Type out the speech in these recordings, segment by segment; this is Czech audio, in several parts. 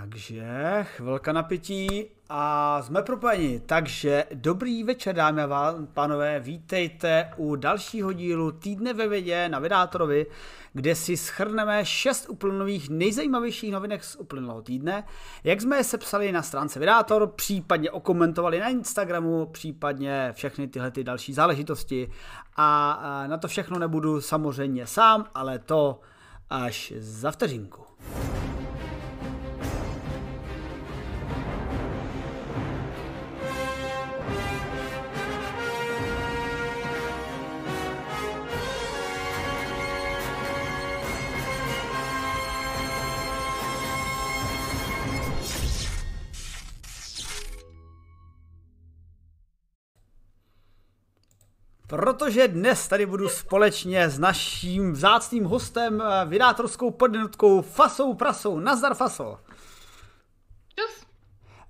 Takže chvilka napětí a jsme propojeni. Takže dobrý večer, dámy a pánové, vítejte u dalšího dílu Týdne ve vědě na Vydátorovi, kde si schrneme šest úplnových nejzajímavějších novinek z uplynulého týdne, jak jsme je sepsali na stránce Vydátor, případně okomentovali na Instagramu, případně všechny tyhle ty další záležitosti. A na to všechno nebudu samozřejmě sám, ale to až za vteřinku. Protože dnes tady budu společně s naším vzácným hostem, eh, vydátorskou podnutkou Fasou Prasou. Nazdar Faso. Čus.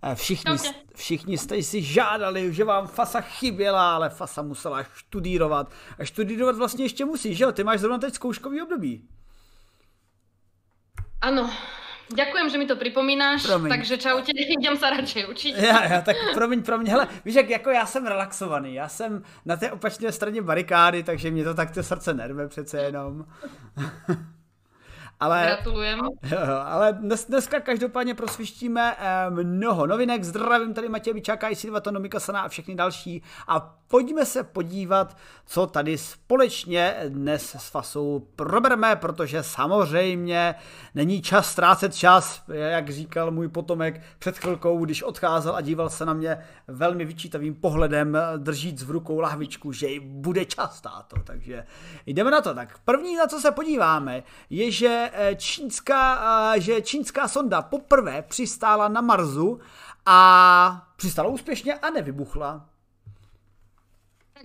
Eh, všichni, všichni jste si žádali, že vám Fasa chyběla, ale Fasa musela študírovat. A študírovat vlastně ještě musí, že jo? Ty máš zrovna teď zkouškový období. Ano, Ďakujem, že mi to připomínáš, promiň. takže čaute, idem se radši učit. Já, já, tak promiň, promiň, hele, víš, jak jako já jsem relaxovaný, já jsem na té opačné straně barikády, takže mě to tak to srdce nerve přece jenom. Ale, Gratulujem. Ale dnes, dneska každopádně prosvištíme eh, mnoho novinek. Zdravím tady Matěj Bičáka, Silva Tonomika Sana a všechny další. A pojďme se podívat, co tady společně dnes s Fasou probereme, protože samozřejmě není čas ztrácet čas, jak říkal můj potomek před chvilkou, když odcházel a díval se na mě velmi vyčítavým pohledem, držíc v rukou lahvičku, že bude čas táto. Takže jdeme na to. Tak první, na co se podíváme, je, že Eh, čínská, eh, že čínská sonda poprvé přistála na Marsu a přistála úspěšně a nevybuchla.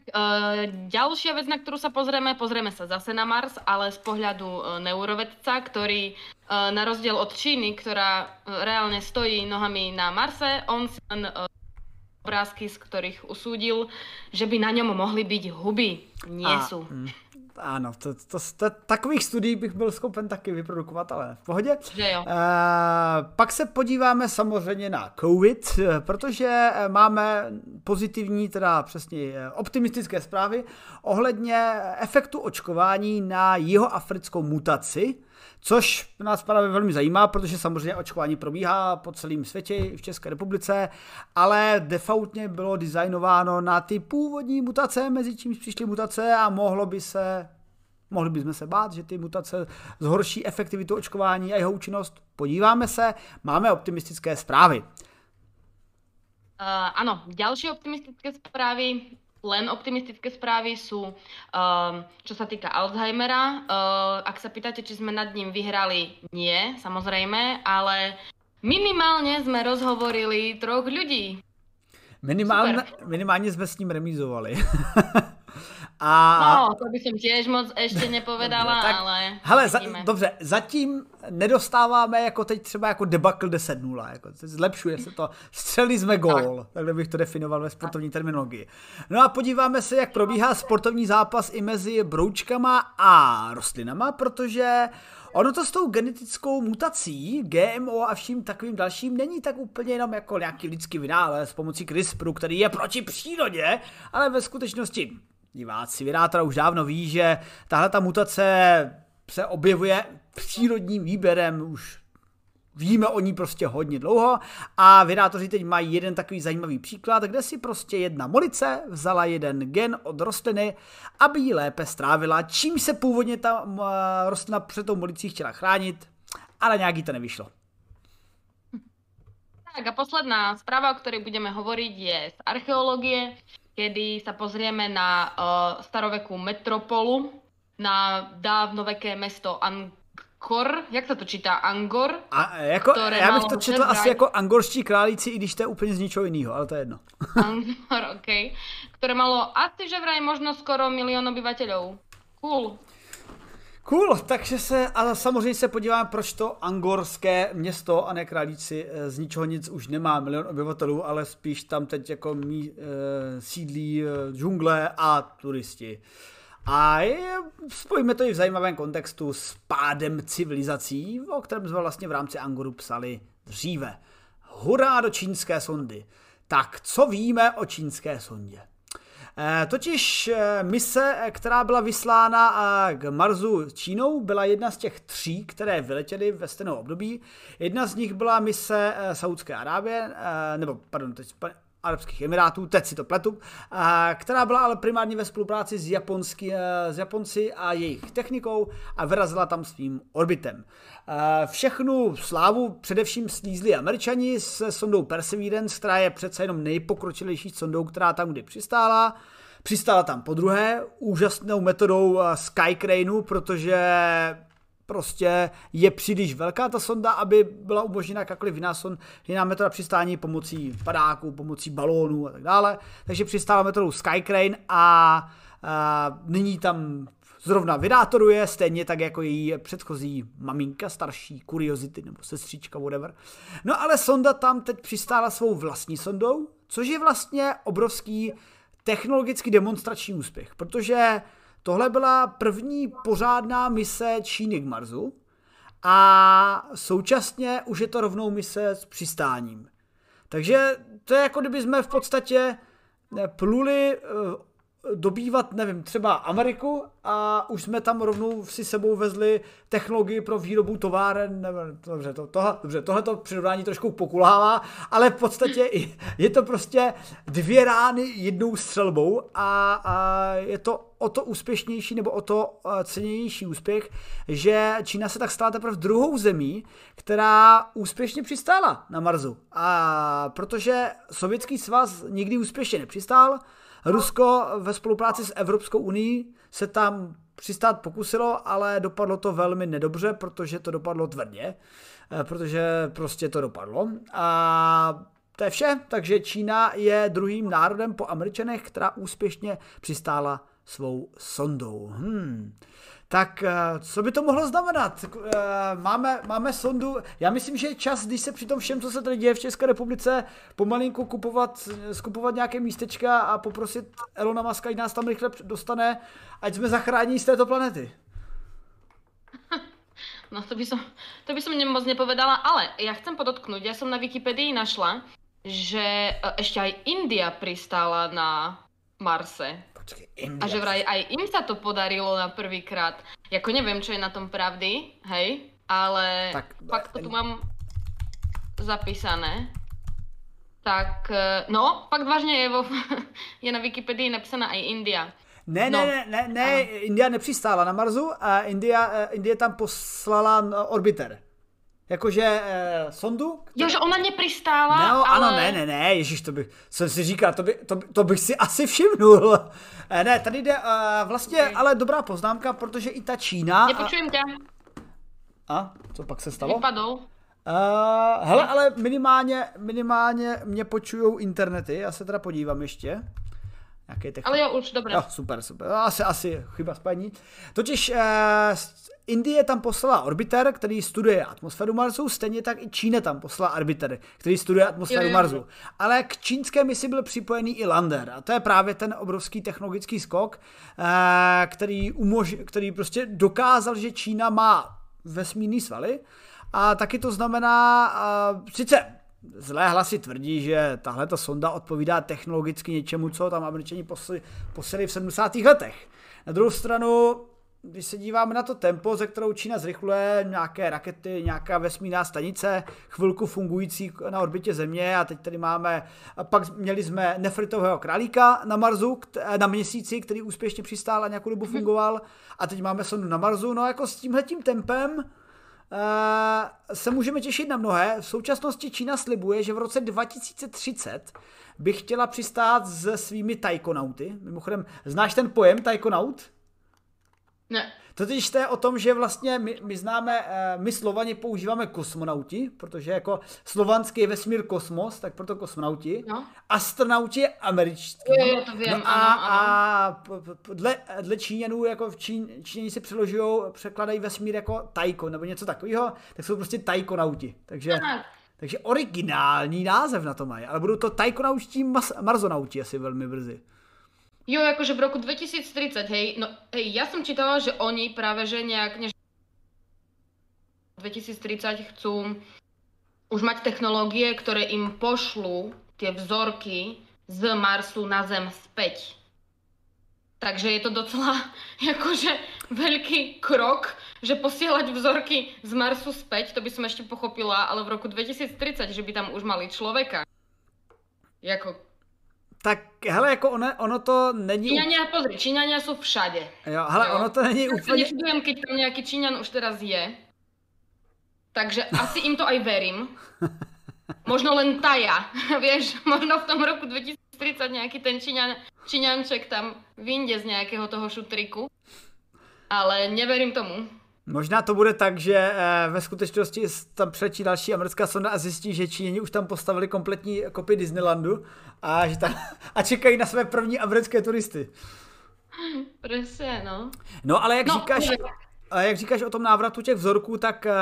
Uh, ďalšia vec, na ktorú sa pozrieme, pozrieme sa zase na Mars, ale z pohľadu uh, neurovedca, ktorý uh, na rozdiel od Číny, ktorá uh, reálne stojí nohami na Marse, on si len uh, obrázky, z ktorých usúdil, že by na ňom mohli byť huby. Nie a, sú. Mm ano, to, to, to, takových studií bych byl schopen taky vyprodukovat, ale v pohodě. Že jo. E, pak se podíváme samozřejmě na COVID, protože máme pozitivní, teda přesně eh, optimistické zprávy ohledně efektu očkování na jeho africkou mutaci, Což nás právě velmi zajímá, protože samozřejmě očkování probíhá po celém světě, i v České republice, ale defaultně bylo designováno na ty původní mutace, mezi čímž přišly mutace a mohlo by se Mohli bychom se bát, že ty mutace zhorší efektivitu očkování a jeho účinnost. Podíváme se, máme optimistické zprávy. Uh, ano, další optimistické zprávy len optimistické správy sú, uh, čo sa týka Alzheimera. Uh, ak sa pýtate, či sme nad ním vyhrali, nie, samozrejme, ale minimálne sme rozhovorili troch ľudí. Minimálne, minimálně jsme s ním remizovali. A... No, to bych těž moc ještě nepovedala, dobře, tak, ale... Hele, za, dobře, zatím nedostáváme jako teď třeba jako debakl 10-0, jako zlepšuje se to, střeli jsme gól, tak. takhle bych to definoval ve sportovní terminologii. No a podíváme se, jak probíhá sportovní zápas i mezi broučkama a rostlinama, protože ono to s tou genetickou mutací, GMO a vším takovým dalším není tak úplně jenom jako nějaký lidský vynález pomocí CRISPRu, který je proti přírodě, ale ve skutečnosti diváci Vydátora už dávno ví, že tahle ta mutace se objevuje přírodním výběrem už Víme o ní prostě hodně dlouho a vydátoři teď mají jeden takový zajímavý příklad, kde si prostě jedna molice vzala jeden gen od rostliny, aby ji lépe strávila, čím se původně ta rostlina před tou molicí chtěla chránit, ale nějaký to nevyšlo. Tak a posledná zpráva, o které budeme hovoriť, je z archeologie kedy sa pozrieme na uh, starovekú metropolu, na dávnoveké mesto Angkor, jak se to čítá? Angor? A jako, já bych to četl asi jako angorští králíci, i když to je úplně z ničeho jiného, ale to je jedno. Angor, OK. Které malo asi že vraj možno skoro milion obyvateľov. Cool. Cool, takže se, a samozřejmě se podíváme, proč to angorské město a ne králíci eh, z ničeho nic už nemá milion obyvatelů, ale spíš tam teď jako mí, e, sídlí e, džungle a turisti. A je, spojíme to i v zajímavém kontextu s pádem civilizací, o kterém jsme vlastně v rámci Angoru psali dříve. Hurá do čínské sondy. Tak co víme o čínské sondě? Eh, totiž eh, mise, která byla vyslána eh, k Marsu Čínou, byla jedna z těch tří, které vyletěly ve stejnou období. Jedna z nich byla mise Saudské Arábie, nebo pardon, teď Arabských Emirátů, teď si to pletu, která byla ale primárně ve spolupráci s, Japonský, s Japonci a jejich technikou a vyrazila tam svým orbitem. Všechnu slávu především slízli američani se sondou Perseverance, která je přece jenom nejpokročilejší sondou, která tam kdy přistála. Přistála tam po druhé úžasnou metodou Skycraneu, protože prostě je příliš velká ta sonda, aby byla umožněna jakákoliv jiná, son, jiná metoda přistání pomocí padáků, pomocí balónů a tak dále. Takže přistála metodou Skycrane a, a nyní tam zrovna vydátoruje, stejně tak jako její předchozí maminka, starší, Curiosity nebo sestřička, whatever. No ale sonda tam teď přistála svou vlastní sondou, což je vlastně obrovský technologický demonstrační úspěch, protože tohle byla první pořádná mise Číny k Marsu a současně už je to rovnou mise s přistáním. Takže to je jako kdyby jsme v podstatě pluli eh, dobývat, nevím, třeba Ameriku a už jsme tam rovnou si sebou vezli technologii pro výrobu továren, nevím, dobře, to, tohle, dobře, tohle to přirovnání trošku pokulává, ale v podstatě je to prostě dvě rány jednou střelbou a, a je to o to úspěšnější nebo o to eh, cenější úspěch, že Čína se tak stala teprve druhou zemí, která úspěšně přistála na Marsu. A protože Sovětský svaz nikdy úspěšně nepřistál, Rusko ve spolupráci s Evropskou unii se tam přistát pokusilo, ale dopadlo to velmi nedobře, protože to dopadlo tvrdě, eh, protože prostě to dopadlo. A to je vše, takže Čína je druhým národem po Američanech, která úspěšně přistála svou sondou. Hmm. Tak eh, co by to mohlo znamenat? Eh, máme, máme sondu, já myslím, že je čas, když se při tom všem, co se tady děje v České republice, pomalinku kupovat, skupovat nějaké místečka a poprosit Elona Muska, ať nás tam rychle dostane, ať jsme zachrání z této planety. No to by som, to by som moc nepovedala, ale ja chcem podotknúť, ja som na Wikipedii našla, že eh, ešte aj India pristála na Marse. India. A že vraj aj im sa to podarilo na prvýkrát. Jako neviem, čo je na tom pravdy, hej, ale tak, fakt to tu mám zapísané. Tak, eh, no, fakt vážně je, vo, je na Wikipedii napsaná i India. Ne, no. ne, ne, ne, ne, India nepřistála na Marsu a India, eh, India tam poslala orbiter. Jakože eh, sondu? Která... Jo, že ona nepristála, No, ale... ano, ne, ne, ne, ježíš, to bych, jsem si říkal, to, by, to, to bych si asi všimnul. Eh, ne, tady jde uh, vlastně, okay. ale dobrá poznámka, protože i ta Čína... Nepočujem a... tě. A, co pak se stalo? Vypadl. Uh, hele, ale minimálně, minimálně mě počujou internety, já se teda podívám ještě. Nějaký Ale jo, už, dobré. Jo, super, super. Asi, asi chyba spaní. Totiž uh, Indie tam poslala orbiter, který studuje atmosféru Marsu, stejně tak i Čína tam poslala orbiter, který studuje atmosféru jo, jo, Marsu. Ale k čínské misi byl připojený i lander a to je právě ten obrovský technologický skok, uh, který, umož, který prostě dokázal, že Čína má vesmírný svaly a taky to znamená, uh, sice Zlé hlasy tvrdí, že tahle sonda odpovídá technologicky něčemu, co tam američani posili v 70. letech. Na druhou stranu, když se díváme na to tempo, ze kterou Čína zrychluje nějaké rakety, nějaká vesmírná stanice, chvilku fungující na orbitě Země a teď tady máme, a pak měli jsme nefritového králíka na Marsu, na měsíci, který úspěšně přistál a nějakou dobu fungoval a teď máme sondu na Marsu, no jako s tímhletím tempem Eh, se můžeme těšit na mnohé. V současnosti Čína slibuje, že v roce 2030 by chtěla přistát se svými tajkonauty. Mimochodem, znáš ten pojem tajkonaut? Ne. Totiž to je o tom, že vlastně my, my známe, eh, my Slovani používáme kosmonauti, protože jako slovanský je vesmír kosmos, tak proto kosmonauti. No. Astronauti je američtí. Jo, jo, to vím, no a, ano, ano. a dle, dle Číňanů, jako v Čín, Číňani si přeložují, překladají vesmír jako tajko nebo něco takového, tak jsou prostě tajkonauti. Takže, takže originální název na to mají, ale budou to tajkonauští marzonauti asi velmi brzy. Jo, akože v roku 2030, hej, no hej, ja som čítala, že oni práve že nejak, než 2030 chcú už mať technológie, ktoré im pošlú tie vzorky z Marsu na Zem späť. Takže je to docela jakože veľký krok, že posielať vzorky z Marsu späť, to by som ešte pochopila, ale v roku 2030, že by tam už mali človeka. Jako... Tak hele, jako ono, ono to není... Číňania, pozri, Číňania sú všade. Jo, hele, jo. ono to není úplně... nečudujem, keď tam nejaký Číňan už teraz je. Takže asi im to aj verím. Možno len taja, vieš, možno v tom roku 2030 nejaký ten Číňan, Číňanček tam vyjde z nejakého toho šutriku. Ale neverím tomu. Možná to bude tak, že eh, ve skutečnosti tam přeletí další americká sonda a zjistí, že Číňani už tam postavili kompletní kopii Disneylandu a, že tam, a čekají na své první americké turisty. Presne, no. No ale jak No, říkáš. A jak říkáš o tom návratu těch vzorků, tak eh,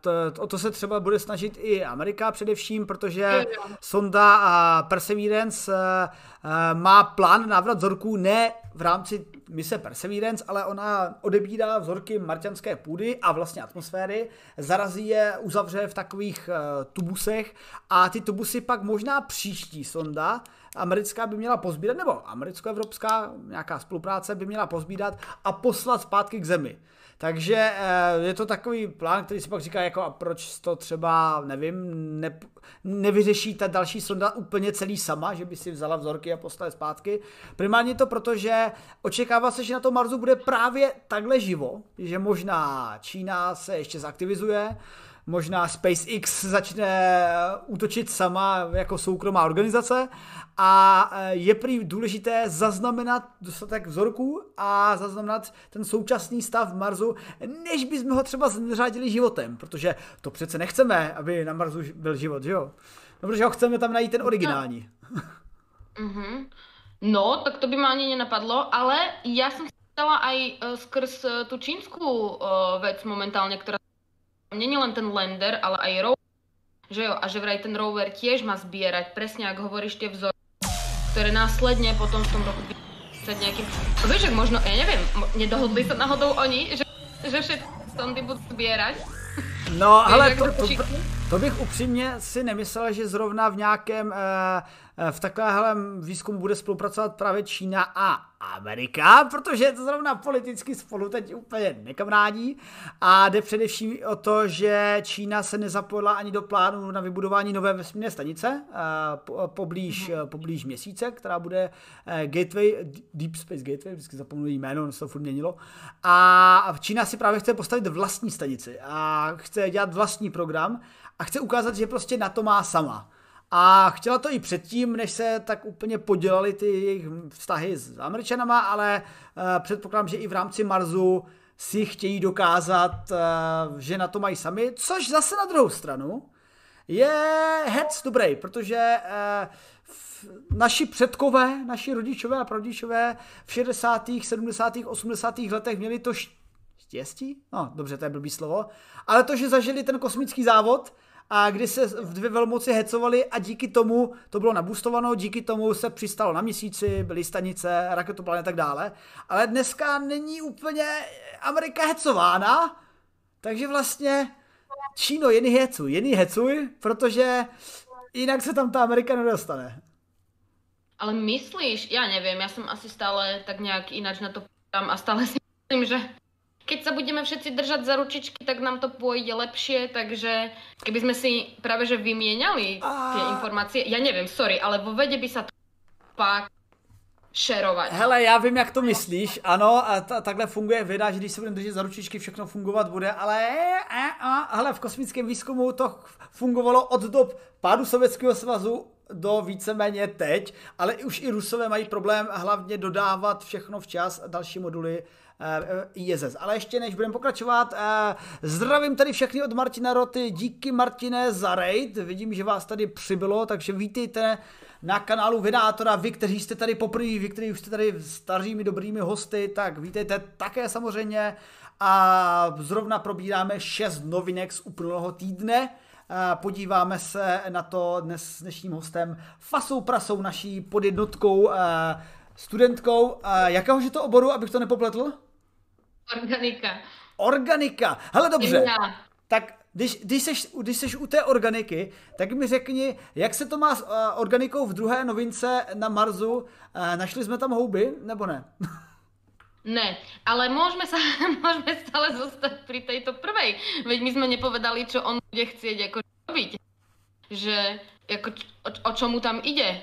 to, o to se třeba bude snažit i Amerika především, protože sonda a Perseverance eh, eh, má plán návrat vzorků ne v rámci mise Perseverance, ale ona odebírá vzorky marťanské půdy a vlastně atmosféry, zarazí je, uzavře v takových eh, tubusech a ty tubusy pak možná příští sonda americká by měla pozbírat, nebo americko-evropská nějaká spolupráce by měla pozbírat a poslat zpátky k zemi. Takže eh, je to takový plán, který si pak říká, jako a proč to třeba, nevím, ne, nevyřeší ta další sonda úplně celý sama, že by si vzala vzorky a poslala zpátky. Primárně to proto, že očekává se, že na tom Marsu bude právě takhle živo, že možná Čína se ještě zaktivizuje, možná SpaceX začne útočit sama jako soukromá organizace a eh, je prý důležité zaznamenat dostatek vzorků a zaznamenat ten současný stav Marsu, než bychom ho třeba zřádili životem, protože to přece nechceme, aby na Marsu byl život, že jo? No, protože ho chceme tam najít ten originální. Mhm. No, tak to by ma ani nenapadlo, ale som sa stala aj e, skrz e, tú čínsku e, vec momentálne, ktorá není len ten lander, ale aj rover, že jo, a že vraj ten rover tiež má zbierať, presne ako hovoríš tie vzory, ktoré následne potom v tom roku 2030 nejakým... No vieš, ak možno, ja neviem, mo- nedohodli sa náhodou oni, že, že všetky sondy budú zbierať. No, Víš, ale to, to to? To bych upřímně si nemyslel, že zrovna v nějakém, eh, eh, v takovéhle výzkumu bude spolupracovat právě Čína a Amerika, protože je to zrovna politicky spolu teď úplně nekamarádí a jde především o to, že Čína se nezapojila ani do plánu na vybudování nové vesmírné stanice eh, po- poblíž, eh, poblíž měsíce, která bude Gateway, Deep Space Gateway, vždycky zapomenu jméno, ono se to furt měnilo. A Čína si právě chce postavit vlastní stanici a chce dělat vlastní program a chce ukázat, že prostě na to má sama. A chtěla to i předtím, než se tak úplně podělali ty jejich vztahy s Američanama, ale uh, předpokládám, že i v rámci Marsu si chtějí dokázat, uh, že na to mají sami, což zase na druhou stranu je hec dobrý, protože uh, naši předkové, naši rodičové a prarodičové v 60., 70., 80. letech měli to štěstí? No, dobře, to je blbý slovo. Ale to, že zažili ten kosmický závod, a kdy se v dvě velmoci hecovali a díky tomu to bylo nabustováno, díky tomu se přistalo na měsíci, byly stanice, raketoplány a tak dále. Ale dneska není úplně Amerika hecována, takže vlastně Číno, jen hecuj, jen hecuj, protože jinak se tam ta Amerika nedostane. Ale myslíš, ja neviem, ja som asi stále tak nejak ináč na to pozerám a stále si myslím, že keď sa budeme všetci držať za ručičky, tak nám to pôjde lepšie, takže keby sme si práve že vymieniali tie A- informácie, ja neviem, sorry, ale vo vede by sa to pak šerovať. Hele, já vím, jak to myslíš, ano, a ta, takhle funguje věda, že když se budeme držet za ručičky, všechno fungovat bude, ale a, a, hele, v kosmickém výzkumu to fungovalo od dob pádu Sovětského svazu do víceméně teď, ale už i Rusové mají problém hlavně dodávat všechno včas, další moduly eh, ISS. Ale ještě než budeme pokračovat, eh, zdravím tady všechny od Martina Roty, díky Martine za raid, vidím, že vás tady přibylo, takže vítejte na kanálu Vydátora, vy, kteří jste tady poprvé, vy, kteří už jste tady starými dobrými hosty, tak vítejte také samozřejmě a zrovna probíráme 6 novinek z uplynulého týdne. Podíváme se na to dnes s dnešním hostem Fasou Prasou, naší podjednotkou eh, studentkou jakéhože to oboru, abych to nepopletl? Organika. Organika. Hele, dobře. Já. Tak když, když, seš, když seš u té organiky, tak mi řekni, jak se to má s uh, organikou v druhé novince na Marsu. Uh, našli jsme tam houby, nebo ne? Ne, ale môžeme, sa, môžeme stále zostať pri tejto prvej. Veď my sme nepovedali, čo on bude chcieť ako robiť. Že jako, o, o čomu tam ide.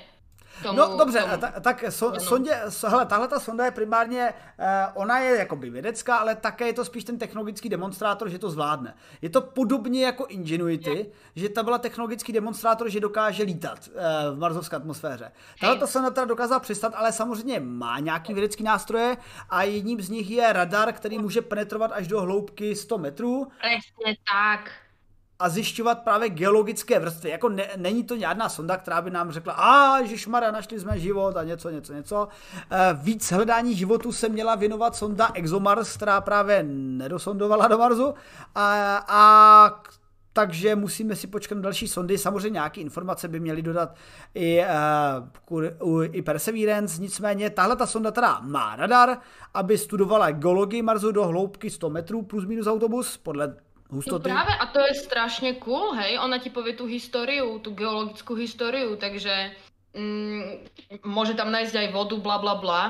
Tomu, no dobře, tomu. tak, tak so, sondě, hele, tahle ta sonda je primárně, eh, ona je jakoby vědecká, ale také je to spíš ten technologický demonstrátor, že to zvládne. Je to podobně jako Ingenuity, je. že ta byla technologický demonstrátor, že dokáže lítat eh, v marzovské atmosféře. Tahle ta sonda teda dokázala přistat, ale samozřejmě má nějaký vědecký nástroje a jedním z nich je radar, který může penetrovat až do hloubky 100 metrů. Přesně tak a zjišťovat právě geologické vrstvy. Jako ne, není to žádná sonda, která by nám řekla, a Ježišmara, našli jsme život a něco, něco, něco. E, víc hledání životu se měla věnovat sonda ExoMars, která právě nedosondovala do Marsu. A, a takže musíme si počkat na další sondy. Samozřejmě nějaké informace by měly dodat i, uh, i Perseverance, nicméně tahle ta sonda teda má radar, aby studovala geologii Marsu do hloubky 100 metrů plus minus autobus, podle hustoty. No práve, a to je strašne cool, hej, ona ti povie tú históriu, tú geologickú históriu, takže mm, môže tam nájsť aj vodu, bla bla bla.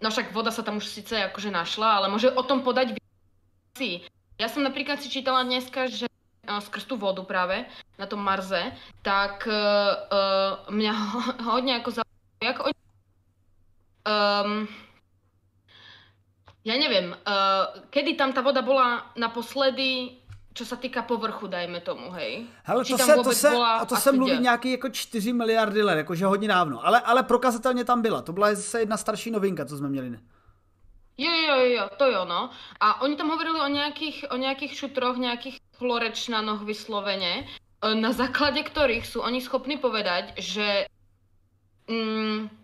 No však voda sa tam už síce akože našla, ale môže o tom podať si. Ja som napríklad si čítala dneska, že uh, skrz tú vodu práve na tom Marze, tak uh, uh, mňa ho, hodne ako zaujímavé, ako oni um, ja neviem, uh, kedy tam tá voda bola naposledy, čo sa týka povrchu, dajme tomu, hej? Hele, to se, to se, a to se mluví nějaký jako 4 miliardy let, jakože hodně dávno, ale, ale prokazatelně tam byla, to byla zase jedna starší novinka, co jsme měli? Jo, jo, jo, to jo, no. A oni tam hovorili o nejakých, o nejakých šutroch, nejakých florečnanoch vyslovene, e, na základe ktorých sú oni schopní povedať, že mm,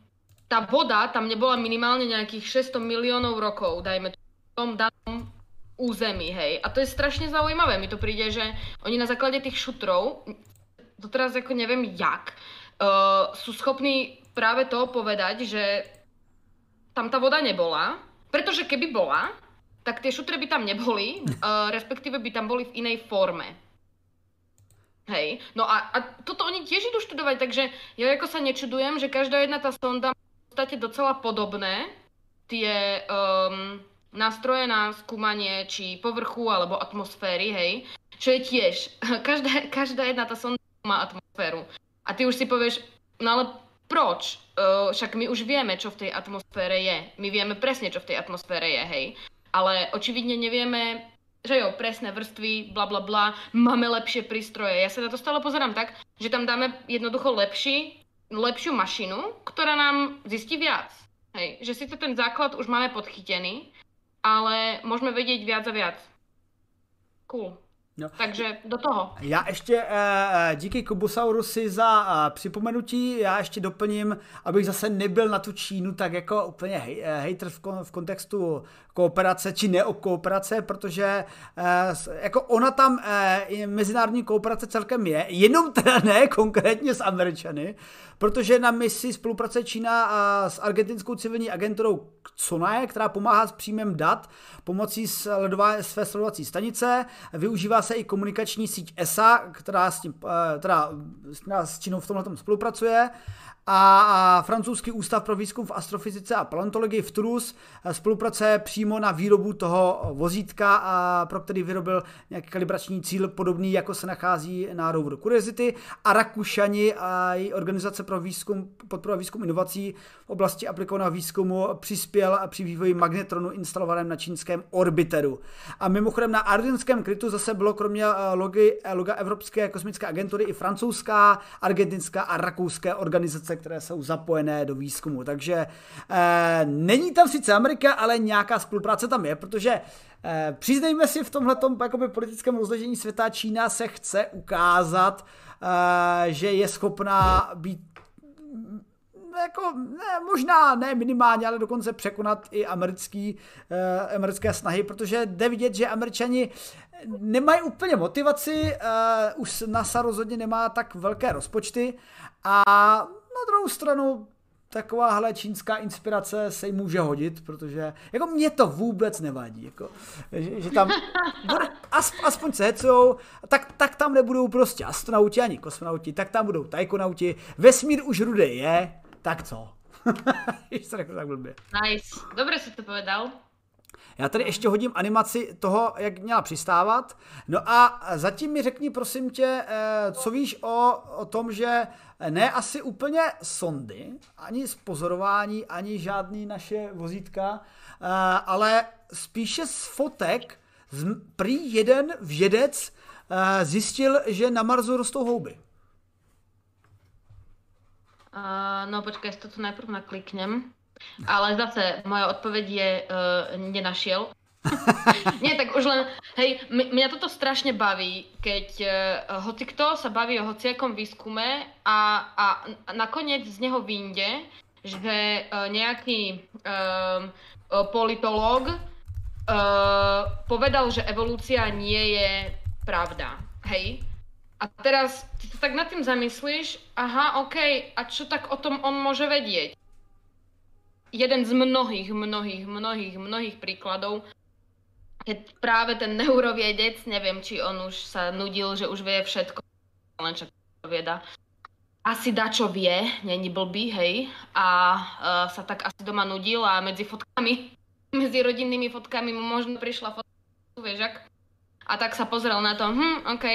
tá voda tam nebola minimálne nejakých 600 miliónov rokov, dajme tom danom území, hej. A to je strašne zaujímavé. Mi to príde, že oni na základe tých šutrov, to teraz ako neviem jak, uh, sú schopní práve to povedať, že tam tá voda nebola, pretože keby bola, tak tie šutre by tam neboli, uh, respektíve by tam boli v inej forme. Hej, no a, a toto oni tiež idú študovať, takže ja ako sa nečudujem, že každá jedna tá sonda podstate docela podobné tie um, nástroje na skúmanie či povrchu alebo atmosféry, hej, čo je tiež, každá, každá jedna tá sonda má atmosféru. A ty už si povieš, no ale proč? Uh, však my už vieme, čo v tej atmosfére je. My vieme presne, čo v tej atmosfére je, hej. Ale očividne nevieme, že jo, presné vrstvy, bla bla bla, máme lepšie prístroje. Ja sa na to stále pozerám tak, že tam dáme jednoducho lepší lepšiu mašinu, ktorá nám zistí viac. Hej, že síce ten základ už máme podchytený, ale môžeme vedieť viac a viac. Cool. No. Takže do toho. Já ještě eh, díky Kubusaurusi za eh, připomenutí, já ještě doplním, abych zase nebyl na tu Čínu tak jako úplně hej, eh, kon, v kontextu kooperace či neokooperace, protože eh, jako ona tam eh, mezinárodní kooperace celkem je, jenom teda ne konkrétně s Američany, protože na misi spolupracuje Čína a s argentinskou civilní agenturou CONAE, která pomáhá s příjmem dat pomocí sledová, své sledovací stanice. Využívá se i komunikační síť ESA, která s, tím, eh, teda, s Čínou v tomhle spolupracuje a francouzský ústav pro výzkum v astrofyzice a paleontologii v Toulouse eh, spolupracuje přímo na výrobu toho vozítka, a pro který vyrobil nějaký kalibrační cíl podobný, jako se nachází na roveru Curiosity a Rakušani a její organizace pro výzkum, podporu výzkum inovací v oblasti aplikovaného výzkumu přispěl při vývoji magnetronu instalovaném na čínském orbiteru. A mimochodem na argentinském krytu zase bylo kromě eh, logy, eh, loga Evropské kosmické agentury i francouzská, argentinská a rakouská organizace, které jsou zapojené do výzkumu. Takže eh, není tam sice Amerika, ale nějaká spolupráce tam je, protože eh, přiznejme si v tomhle politickém rozložení světa Čína se chce ukázat, eh, že je schopná být jako, ne, možná ne minimálně, ale dokonce překonat i americký, uh, americké snahy, protože jde vidět, že američani nemají úplně motivaci, uh, už NASA rozhodně nemá tak velké rozpočty a na druhou stranu takováhle čínská inspirace se jim může hodit, protože jako mě to vůbec nevadí, jako, že, že tam bude, as, aspoň se hecou, tak, tak tam nebudou prostě astronauti ani kosmonauti, tak tam budou tajkonauti, vesmír už rudý je, tak co? Ještě tak blbě. Nice, dobře si to povedal. Já tady ještě hodím animaci toho, jak měla přistávat. No a zatím mi řekni, prosím tě, eh, co víš o, o tom, že ne asi úplně sondy, ani z pozorování, ani žádný naše vozítka, eh, ale spíše z fotek, prý jeden vědec eh, zjistil, že na Marsu rostou houby. Uh, no počkej, to tu najprv nakliknem. Ale zase moja odpoveď je, uh, nenašiel. Nie, tak už len, hej, mňa toto strašne baví, keď uh, hocikto sa baví o hociakom výskume a, a nakoniec z neho vyjde, že uh, nejaký uh, politológ uh, povedal, že evolúcia nie je pravda. Hej? A teraz ty sa tak nad tým zamyslíš, aha, OK, a čo tak o tom on môže vedieť? Jeden z mnohých, mnohých, mnohých, mnohých príkladov, keď práve ten neuroviedec, neviem, či on už sa nudil, že už vie všetko, len čo vieda, asi dá čo vie, není blbý, hej, a uh, sa tak asi doma nudil a medzi fotkami, medzi rodinnými fotkami mu možno prišla fotka, vieš, ak? A tak sa pozrel na to, hm, OK,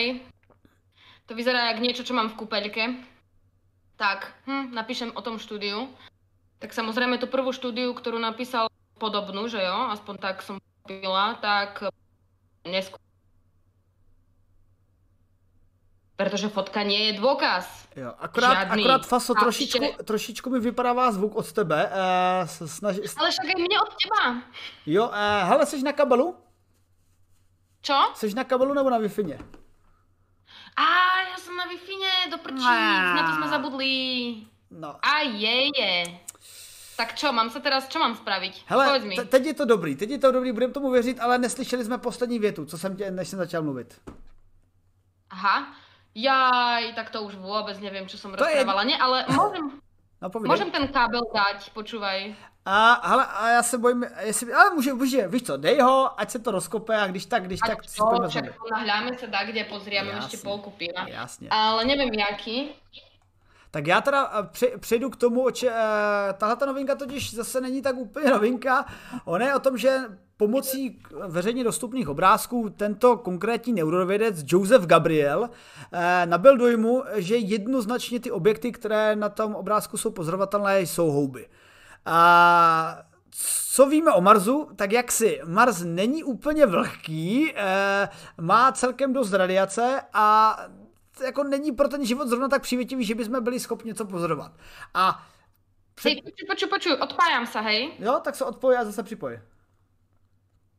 to vyzerá jak niečo, čo mám v kúpeľke, tak, hm, napíšem o tom štúdiu tak samozrejme tú prvú štúdiu, ktorú napísal podobnú, že jo, aspoň tak som pochopila, tak neskôr Protože fotka nie je dôkaz. Jo, akorát, Žádný. akorát Faso, trošičku, ještě... trošičku mi vypadává zvuk od tebe. Eh, snaži... Ale však aj mne od teba. Jo, eh, hele, jsi na kabelu? Čo? Jsi na kabelu nebo na wi A, já jsem na wi do prčí, na to jsme zabudli. No. A je, je. Tak čo, mám se teraz, čo mám spravit? Hele, te- teď je to dobrý, teď je to dobrý, budeme tomu věřit, ale neslyšeli jsme poslední větu, co jsem tě, než jsem začal mluvit. Aha, jaj, tak to už vůbec nevím, co jsem rozprávala, je... ne, ale můžem, no, můžem ten kábel dát, počúvaj. A, hele, a já se bojím, jestli, ale může, může, víš co, dej ho, ať se to rozkope a když tak, když a tak... A to, však nahľáme se tak, kde pozrieme ještě polku piva. Jasně. Ale nevím jaký. Tak já teda eh, přejdu k tomu, že eh, tahle ta novinka totiž zase není tak úplně novinka. Ona je o tom, že pomocí veřejně dostupných obrázků tento konkrétní neurovědec Joseph Gabriel eh, nabil dojmu, že jednoznačně ty objekty, které na tom obrázku jsou pozorovatelné, jsou houby. A co víme o Marsu, tak jak si Mars není úplně vlhký, má celkem dost radiace a jako není pro ten život zrovna tak přívětivý, že bychom byli schopni něco pozorovat. A před... Hej, počuj, počuj, počuj, odpájam se, hej? Jo, tak se odpojí a zase připoj.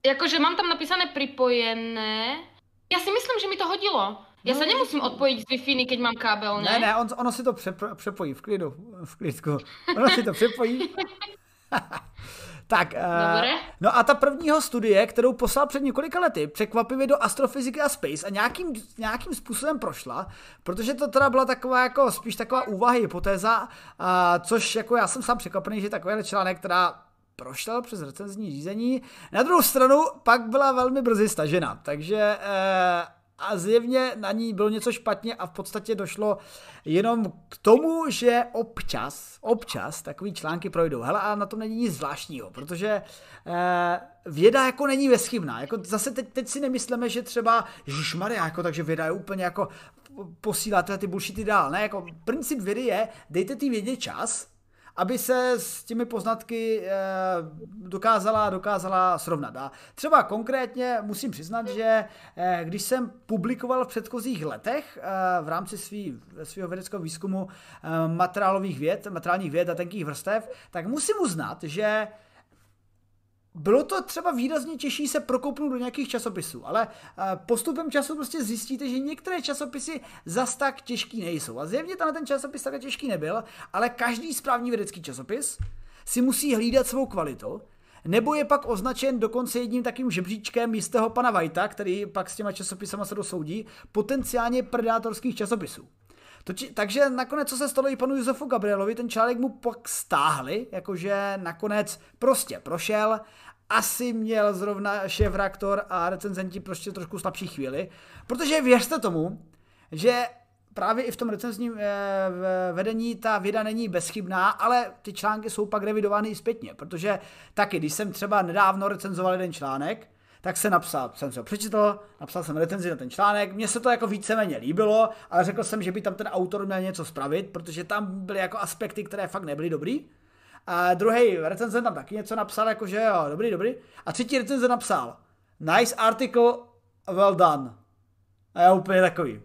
Jakože mám tam napísané připojené. Já si myslím, že mi to hodilo. Já no, se nemusím odpojit z Wi-Fi, keď mám kábel, ne? Ne, ne, on, ono si to přepojí v klidu, v klidku. Ono si to přepojí. Tak, eh, Dobre. no a ta prvního studie, kterou poslal před několika lety, překvapivě do astrofyziky a space a nějakým, nějakým způsobem prošla, protože to teda byla taková jako spíš taková úvaha, hypotéza, a, což jako já jsem sám překvapený, že takový článek, která prošel přes recenzní řízení. Na druhou stranu pak byla velmi brzy stažena, takže eh, a zjevně na ní bylo něco špatně a v podstatě došlo jenom k tomu, že občas, občas takový články projdou. Hele, a na tom není nic zvláštního, protože eh, věda jako není bezchybná. Jako zase teď, teď si nemyslíme, že třeba Maria, jako takže věda je úplně jako posíláte ty bullshity dál. Ne, jako princip vědy je, dejte ty vědě čas, aby se s těmi poznatky eh, dokázala, dokázala srovnat. A třeba konkrétně musím přiznat, že eh, když jsem publikoval v předchozích letech eh, v rámci svý, svého vědeckého výzkumu materiálových věd, materiálních věd a tenkých vrstev, tak musím uznat, že bylo to třeba výrazně těžší se prokoupnout do nějakých časopisů, ale eh, postupem času prostě zjistíte, že některé časopisy zas tak těžký nejsou. A zjevně ten časopis tak těžký nebyl, ale každý správný vědecký časopis si musí hlídat svou kvalitu, nebo je pak označen dokonce jedním takým žebříčkem jistého pana Vajta, který pak s těma časopisama se dosoudí, potenciálně predátorských časopisů. Toči, takže nakonec, co se stalo i panu Josefu Gabrielovi, ten článek mu pak stáhli, jakože nakonec prostě prošel, asi měl zrovna šéf reaktor a recenzenti prostě trošku slabší chvíli, protože věřte tomu, že právě i v tom recenzním eh, vedení ta věda není bezchybná, ale ty články jsou pak revidovány i zpětně, protože taky, když jsem třeba nedávno recenzoval jeden článek, tak se napsal, jsem se ho přečetl, napsal jsem recenzi na ten článek, mně se to jako víceméně líbilo, ale řekl jsem, že by tam ten autor měl něco spravit, protože tam byly jako aspekty, které fakt nebyly dobrý. A druhý recenzent tam taky něco napsal, jako že jo, dobrý, dobrý. A třetí recenzent napsal, nice article, well done. A já úplně takový,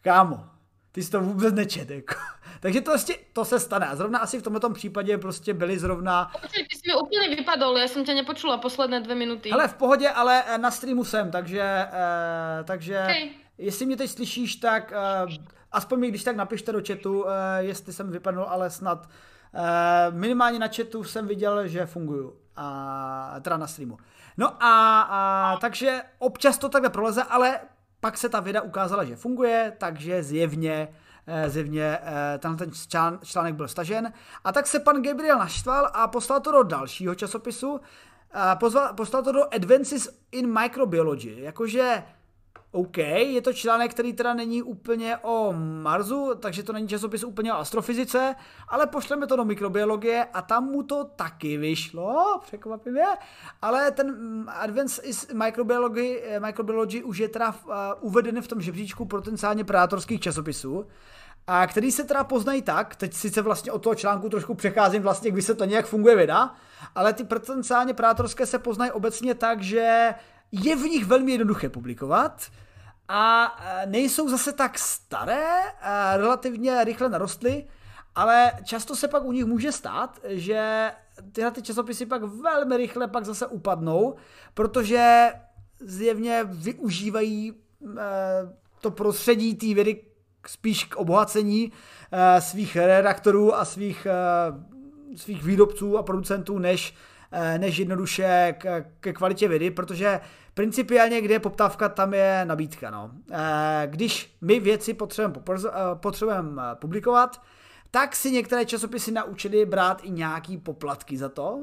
kámo, ty jsi to vůbec nečet, jako. Takže to, vlastně, to se stane. A zrovna asi v tomto případě prostě byli zrovna... Počkej, ty jsi mi úplně vypadol, já jsem tě nepočula posledné dvě minuty. Ale v pohodě, ale eh, na streamu jsem, takže, uh, takže okay. jestli mě teď slyšíš, tak uh, aspoň mi když tak napište do chatu, uh, jestli jsem vypadl, ale snad uh, minimálně na chatu jsem viděl, že funguju. A teda na streamu. No a, a takže občas to takhle proleze, ale pak se ta věda ukázala, že funguje, takže zjevně eh, zjevně eh, tenhle ten článek byl stažen. A tak se pan Gabriel naštval a poslal to do dalšího časopisu, pozval, poslal to do Advances in Microbiology, jakože OK, je to článek, který teda není úplně o Marsu, takže to není časopis úplně o astrofyzice, ale pošleme to do mikrobiologie a tam mu to taky vyšlo, překvapivě, ale ten mm, Advanced is Microbiology, eh, Microbiology už je teda uh, uveden v tom žebříčku potenciálně predátorských časopisů, a který se teda poznají tak, teď sice vlastně od toho článku trošku přecházím vlastně k vysvětlení, jak funguje věda, ale ty potenciálně predátorské se poznají obecně tak, že je v nich velmi jednoduché publikovat a nejsou zase tak staré, relativně rychle narostly, ale často se pak u nich může stát, že tyhle ty časopisy pak velmi rychle pak zase upadnou, protože zjevně využívají to prostředí té vědy spíš k obohacení svých redaktorů a svých, svých výrobců a producentů, než, než jednoduše ke kvalitě vědy, protože principiálně, kde je poptávka, tam je nabídka. No. Eh, když my věci potřebujeme eh, potřebujeme eh, publikovat, tak si některé časopisy naučili brát i nějaký poplatky za to.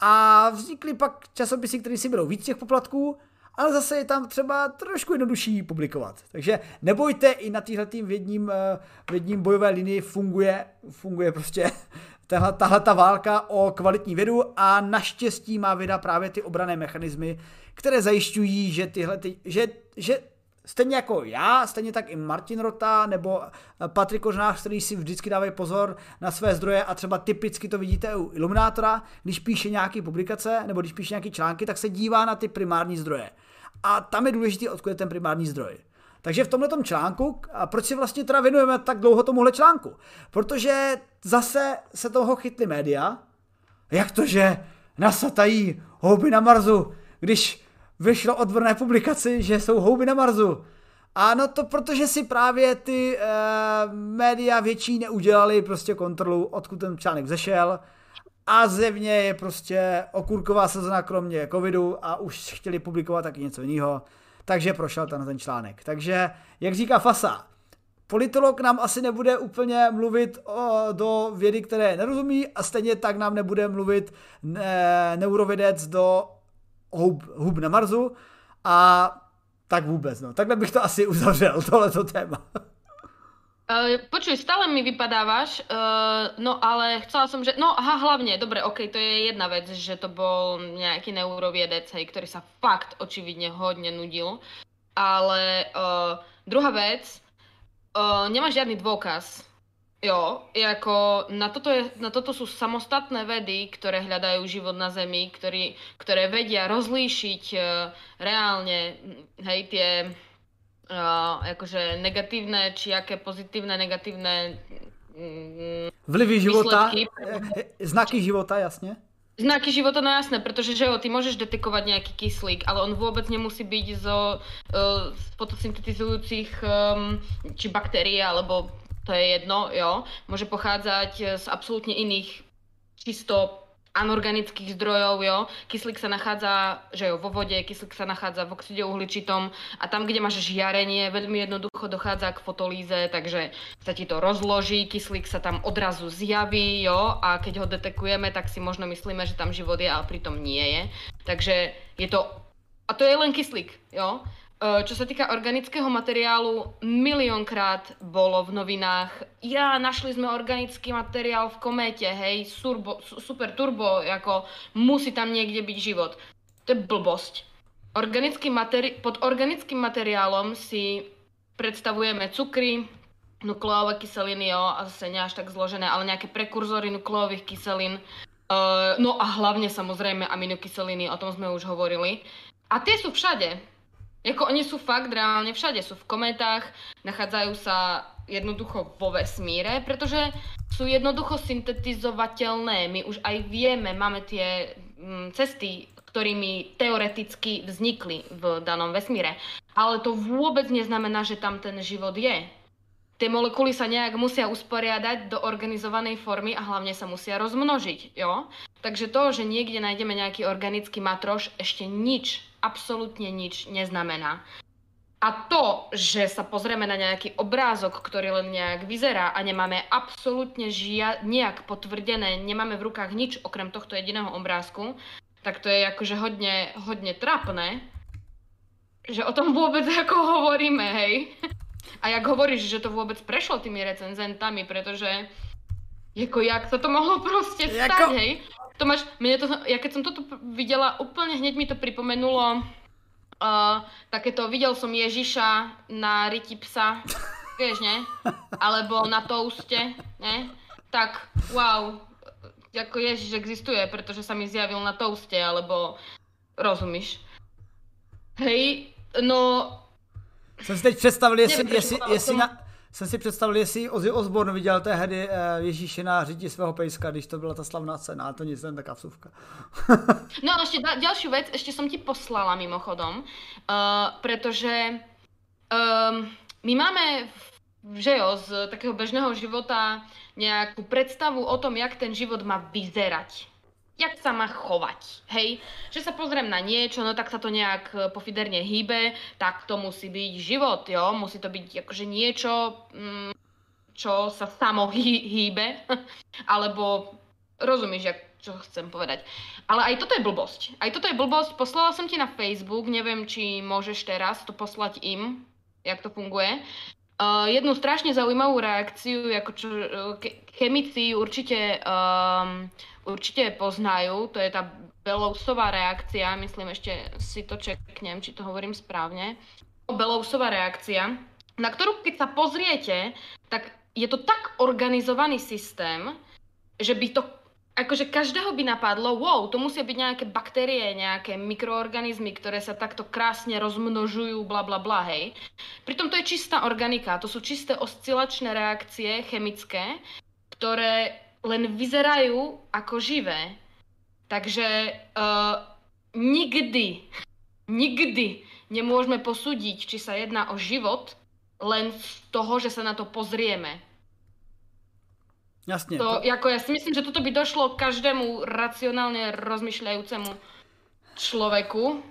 A vznikly pak časopisy, které si berou víc těch poplatků, ale zase je tam třeba trošku jednodušší publikovat. Takže nebojte, i na téhle vědním, vědním bojové linii funguje, funguje prostě tahle, tahle ta válka o kvalitní vědu a naštěstí má věda právě ty obrané mechanismy, které zajišťují, že tyhle, ty, že, že stejně jako já, stejně tak i Martin Rota nebo Patrik Kořnář, který si vždycky dávají pozor na své zdroje a třeba typicky to vidíte u Iluminátora, když píše nějaké publikace nebo když píše nějaké články, tak se dívá na ty primární zdroje. A tam je důležité, odkud je ten primární zdroj. Takže v tomhle článku, a proč si vlastně teda věnujeme tak dlouho tomuhle článku? Protože zase se toho chytly média. Jak to, že nasatají houby na Marsu, když vyšlo odborné publikaci, že jsou houby na Marsu. Ano, to protože si právě ty e, média větší neudělali prostě kontrolu, odkud ten článek zešel a zjevně je prostě okurková sezona kromě covidu a už chtěli publikovat taky něco jiného, takže prošel ten, ten článek. Takže, jak říká Fasa, politolog nám asi nebude úplně mluvit o, do vědy, které nerozumí a stejně tak nám nebude mluvit ne, neurovědec do hub, hub na Marsu a tak vůbec, no. Takhle bych to asi uzavřel, tohleto téma. Uh, počuj, stále mi vypadávaš, uh, no ale chcela som, že, no aha, hlavne, dobre, ok, to je jedna vec, že to bol nejaký neuroviedec, hej, ktorý sa fakt očividne hodne nudil, ale uh, druhá vec, uh, nemáš žiadny dôkaz, Jo, jako na toto, je, na toto sú samostatné vedy, ktoré hľadajú život na Zemi, ktorý, ktoré vedia rozlíšiť uh, reálne hej, tie uh, akože negatívne, či aké pozitívne, negatívne mm, Vlivy života, výsledky. znaky života, jasne. Znaky života, no jasné, protože že jo, ty môžeš detekovať nejaký kyslík, ale on vôbec nemusí byť zo uh, fotosyntetizujúcich um, či baktérií alebo to je jedno, jo, môže pochádzať z absolútne iných čisto anorganických zdrojov, jo. Kyslík sa nachádza, že jo, vo vode, kyslík sa nachádza v oxide uhličitom a tam, kde máš žiarenie, veľmi jednoducho dochádza k fotolíze, takže sa ti to rozloží, kyslík sa tam odrazu zjaví, jo, a keď ho detekujeme, tak si možno myslíme, že tam život je, ale pritom nie je. Takže je to, a to je len kyslík, jo. Eh, čo sa týka organického materiálu, miliónkrát bolo v novinách, ja, našli sme organický materiál v kométe, hej, surbo, super turbo, ako musí tam niekde byť život. To je blbosť. Organický materi- pod organickým materiálom si predstavujeme cukry, nukleové kyseliny, jo, a zase nie až tak zložené, ale nejaké prekurzory nukleových kyselín, uh, no a hlavne samozrejme aminokyseliny, o tom sme už hovorili. A tie sú všade Jako oni sú fakt reálne všade, sú v kometách, nachádzajú sa jednoducho vo vesmíre, pretože sú jednoducho syntetizovateľné. My už aj vieme, máme tie mm, cesty, ktorými teoreticky vznikli v danom vesmíre. Ale to vôbec neznamená, že tam ten život je. Tie molekuly sa nejak musia usporiadať do organizovanej formy a hlavne sa musia rozmnožiť, jo? Takže to, že niekde nájdeme nejaký organický matroš, ešte nič absolútne nič neznamená. A to, že sa pozrieme na nejaký obrázok, ktorý len nejak vyzerá a nemáme absolútne žia- nejak potvrdené, nemáme v rukách nič okrem tohto jediného obrázku, tak to je akože hodne, hodne trapné, že o tom vôbec ako hovoríme, hej. A jak hovoríš, že to vôbec prešlo tými recenzentami, pretože jako jak sa to mohlo proste stať, jako... hej. Tomáš, mne to, ja keď som toto videla, úplne hneď mi to pripomenulo uh, takéto, videl som Ježiša na ryti psa, vieš, ne? Alebo na touste, ne? Tak, wow, ako Ježiš existuje, pretože sa mi zjavil na touste, alebo rozumíš? Hej, no... Jsem si teď představil, jestli, jestli, jestli, na, jsem si představil, jestli Ozzy Osbourne viděl tehdy Ježíše na řidi svého pejska, když to byla ta slavná cena, to nic, len taká vsuvka. no a ešte da, ďalšiu vec, ešte som ti poslala mimochodom, uh, pretože um, my máme že jo, z takého bežného života nejakú predstavu o tom, jak ten život má vyzerať jak sa má chovať, hej? Že sa pozriem na niečo, no tak sa to nejak e, pofiderne hýbe, tak to musí byť život, jo? Musí to byť akože niečo, mm, čo sa samo hýbe, alebo rozumíš, jak, čo chcem povedať. Ale aj toto je blbosť. Aj toto je blbosť. Poslala som ti na Facebook, neviem, či môžeš teraz to poslať im, jak to funguje. Uh, jednu strašne zaujímavú reakciu, ako čo, uh, chemici určite um, určite poznajú, to je tá Belousová reakcia, myslím ešte si to čeknem, či to hovorím správne. Belousová reakcia, na ktorú keď sa pozriete, tak je to tak organizovaný systém, že by to akože každého by napadlo, wow, to musia byť nejaké baktérie, nejaké mikroorganizmy, ktoré sa takto krásne rozmnožujú, bla bla bla, hej. Pritom to je čistá organika, to sú čisté oscilačné reakcie chemické, ktoré len vyzerajú ako živé. Takže uh, nikdy, nikdy nemôžeme posúdiť, či sa jedná o život, len z toho, že sa na to pozrieme. Jasne. To, to... Jako ja si myslím, že toto by došlo každému racionálne rozmýšľajúcemu človeku.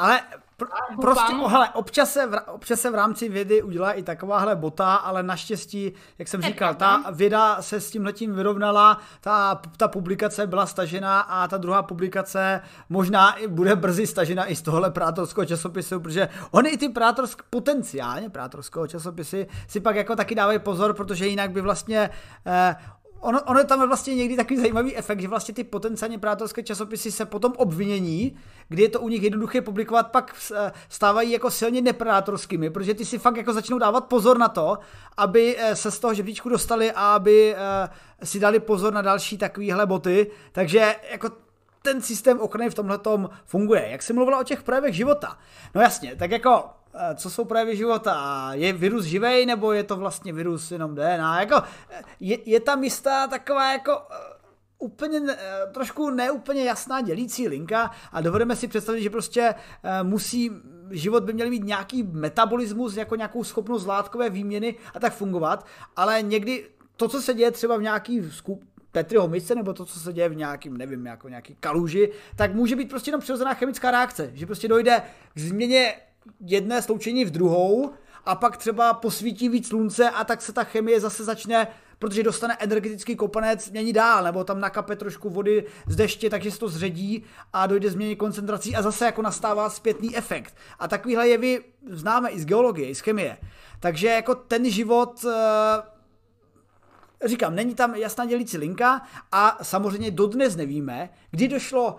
Ale Pr- prostě, oh, hele, občas se, v, občas se v rámci vědy udělá i takováhle bota, ale naštěstí, jak jsem říkal, ta věda se s tím letím vyrovnala, ta, ta publikace byla stažena a ta druhá publikace možná i bude brzy stažena i z tohohle prátorského časopisu, protože oni i ty prátorsk, potenciálně prátorského časopisy si pak jako taky dávají pozor, protože jinak by vlastně eh, ono, ono je tam vlastně někdy takový zajímavý efekt, že vlastně ty potenciálně prátelské časopisy se potom obvinění, kdy je to u nich jednoduché publikovat, pak eh, stávají jako silně neprátorskými, protože ty si fakt jako začnou dávat pozor na to, aby eh, se z toho žebříčku dostali a aby eh, si dali pozor na další takovýhle boty, takže jako ten systém ochrany v tomhle funguje. Jak jsi mluvila o těch projevech života? No jasně, tak jako co jsou projevy života? Je virus živej, nebo je to vlastně virus jenom DNA? Jako, je, je tam jistá taková jako uh, úplně uh, trošku neúplně jasná dělící linka a dovedeme si představit, že prostě uh, musí život by měl mít nějaký metabolismus, jako nějakou schopnost látkové výměny a tak fungovat, ale někdy to, co se děje třeba v nějaký skup, Petriho myce, nebo to, co se děje v nějakým, nevím, jako nějaký kaluži, tak může být prostě jenom přirozená chemická reakce, že prostě dojde k změně jedné sloučení v druhou a pak třeba posvítí víc slunce a tak se ta chemie zase začne protože dostane energetický kopanec, mění dál, nebo tam nakape trošku vody z deště, takže se to zředí a dojde změně koncentrací a zase jako nastává zpětný efekt. A takovýhle jevy známe i z geologie, i z chemie. Takže jako ten život eh, říkám, není tam jasná dělící linka a samozřejmě dodnes nevíme, kdy došlo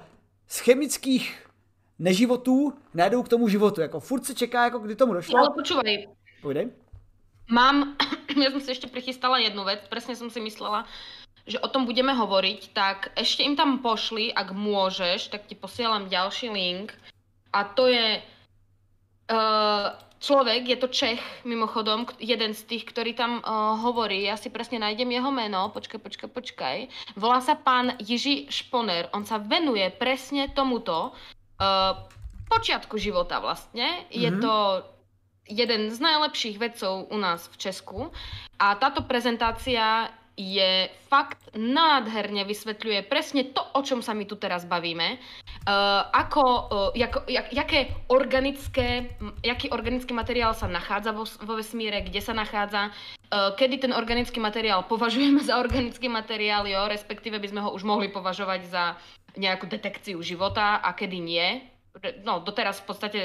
z chemických neživotů najdou k tomu životu. Jako furt se čeká, jako kdy tomu došlo. Ale počúvaj. Pojdej. Mám, ja som si ešte prichystala jednu vec, presne som si myslela, že o tom budeme hovoriť, tak ešte im tam pošli, ak môžeš, tak ti posielam ďalší link. A to je uh, človek, je to Čech mimochodom, jeden z tých, ktorý tam uh, hovorí, ja si presne nájdem jeho meno, počkaj, počkaj, počkaj. Volá sa pán Jiří Šponer, on sa venuje presne tomuto uh, počiatku života vlastne. Mm-hmm. Je mhm. to jeden z najlepších vedcov u nás v Česku a táto prezentácia je fakt nádherne vysvetľuje presne to, o čom sa my tu teraz bavíme. Uh, ako, uh, jako, jak, jaké organické, jaký organický materiál sa nachádza vo, vo vesmíre, kde sa nachádza, uh, kedy ten organický materiál považujeme za organický materiál, jo, respektíve by sme ho už mohli považovať za nejakú detekciu života a kedy nie. No, doteraz v podstate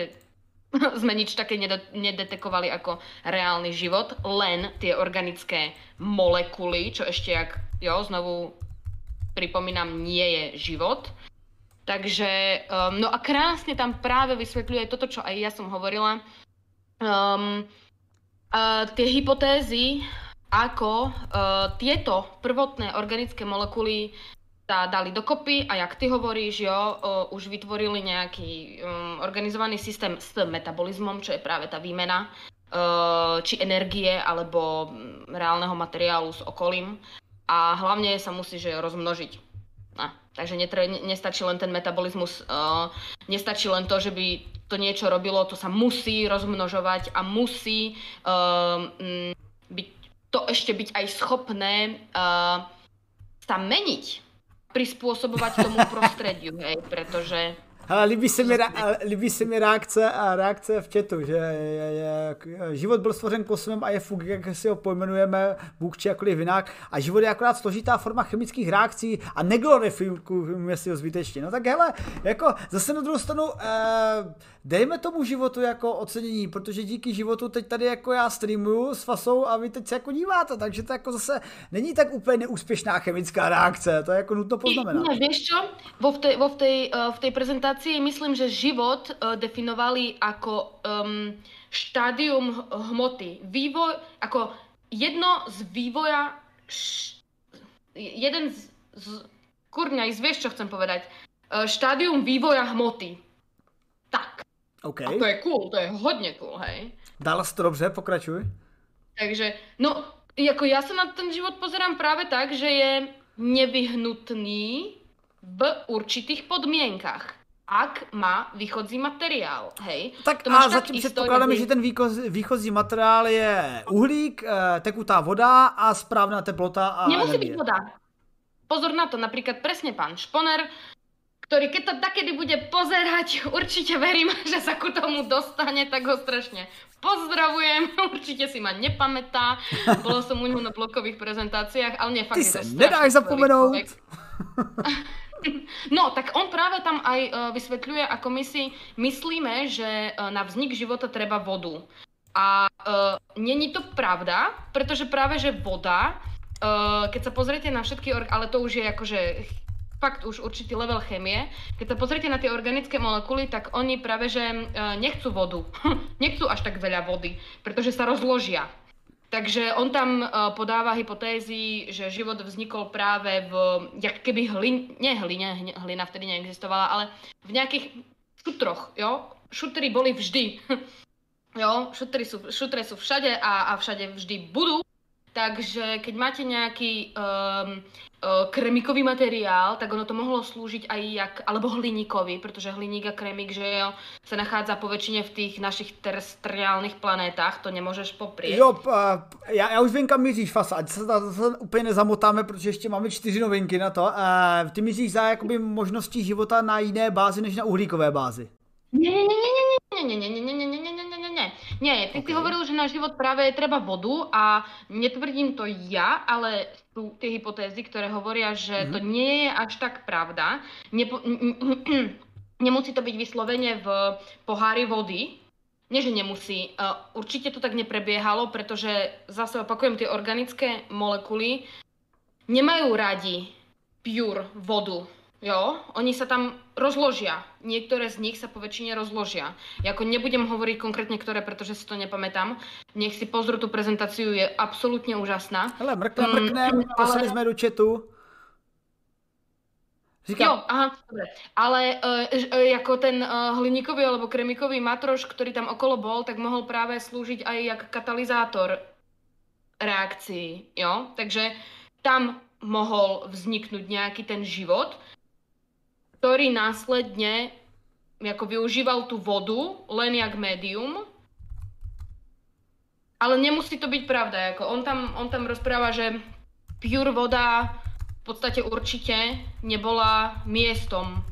sme nič také nedetekovali ako reálny život, len tie organické molekuly, čo ešte, jak, jo, znovu pripomínam, nie je život. Takže, um, no a krásne tam práve vysvetľuje toto, čo aj ja som hovorila. Um, uh, tie hypotézy, ako uh, tieto prvotné organické molekuly dali dokopy a jak ty hovoríš, jo, už vytvorili nejaký um, organizovaný systém s metabolizmom, čo je práve tá výmena uh, či energie alebo mm, reálneho materiálu s okolím a hlavne sa musí že rozmnožiť. No, takže netre, nestačí len ten metabolizmus, uh, nestačí len to, že by to niečo robilo, to sa musí rozmnožovať a musí uh, byť, to ešte byť aj schopné uh, sa meniť prispôsobovať tomu prostrediu, hej, pretože Hele, líbí se, mi, líbí se mi reakce a reakce v chatu, že je, je, život byl stvořen kosmem a je fuk, jak si ho pojmenujeme, Bůh či jakoliv jinak. A život je akorát složitá forma chemických reakcí a neglorifikujeme si ho zbytečně. No tak hele, jako zase na druhou stranu, eh, dejme tomu životu jako ocenění, protože díky životu teď tady jako já streamuju s Fasou a vy teď se jako díváte, takže to jako zase není tak úplně neúspěšná chemická reakce, to je jako nutno poznamenat. Ne, víš čo, vo v vo v tej, uh, v tej prezentácii myslím, že život uh, definovali ako um, štádium hmoty. Vývoj, ako jedno z vývoja, š, jeden z, z kurňa, vieš, čo chcem povedať, uh, štádium vývoja hmoty. Tak. Okay. A to je cool, to je hodně cool, hej. Dala si to dobře, pokračuj. Takže, no, jako já se na ten život pozerám právě tak, že je nevyhnutný v určitých podmienkach ak má východzí materiál, hej. Tak to a zatím předpokládáme, že ten výchozí materiál je uhlík, eh, tekutá voda a správná teplota a Nemusí energie. byť voda. Pozor na to, napríklad presne pán Šponer ktorý keď to takedy bude pozerať, určite verím, že sa ku tomu dostane, tak ho strašne pozdravujem, určite si ma nepamätá, bolo som u neho na blokových prezentáciách, ale nie, fakt Ty sa nedáš zapomenout. No, tak on práve tam aj uh, vysvetľuje, ako my si myslíme, že uh, na vznik života treba vodu. A uh, není to pravda, pretože práve, že voda, uh, keď sa pozriete na všetky, ale to už je akože fakt už určitý level chemie. Keď sa pozriete na tie organické molekuly, tak oni práve že e, nechcú vodu. nechcú až tak veľa vody, pretože sa rozložia. Takže on tam e, podáva hypotézy, že život vznikol práve v, jak keby hlin, nie hline, hlina vtedy neexistovala, ale v nejakých šutroch, jo? Šutry boli vždy. jo, šutry sú, šutre sú všade a, a všade vždy budú. Takže keď máte nejaký um, kremikový materiál, tak ono to mohlo slúžiť aj jak, alebo hliníkový, protože hliník a kremik, že jo, sa nachádza po väčšine v tých našich terestriálnych planétách, to nemůžeš poprieť. Jo, já, já už vím, kam míříš, Fasa, ať se zase úplně nezamotáme, protože ještě máme čtyři novinky na to. Ty míříš za jakoby možností života na jiné bázi, než na uhlíkové bázi. Nie, nie, nie, nie, nie, nie, nie, nie, nie, nie, nie, nie, nie, nie. Nie, ty okay. si hovoril, že na život práve je treba vodu a netvrdím to ja, ale sú tie hypotézy, ktoré hovoria, že mm-hmm. to nie je až tak pravda. Nepo, nemusí to byť vyslovene v pohári vody, nie, že nemusí. Určite to tak neprebiehalo, pretože zase opakujem, tie organické molekuly nemajú radi pure vodu. Jo, oni sa tam rozložia. Niektoré z nich sa po väčšine rozložia. Ja ako nebudem hovoriť konkrétne ktoré, pretože si to nepamätám. Nech si pozrú tú prezentáciu, je absolútne úžasná. Ale mrkne, mrkne, mm, poslali ale... sme do chatu. Říkám. Jo, aha, dobre. Ale uh, jako ten uh, hliníkový alebo kremikový matroš, ktorý tam okolo bol, tak mohol práve slúžiť aj jak katalizátor reakcií, jo? Takže tam mohol vzniknúť nejaký ten život, ktorý následne jako využíval tu vodu len jak médium, ale nemusí to byť pravda. Jako on, tam, on tam rozpráva, že pure voda v podstate určite nebola miestom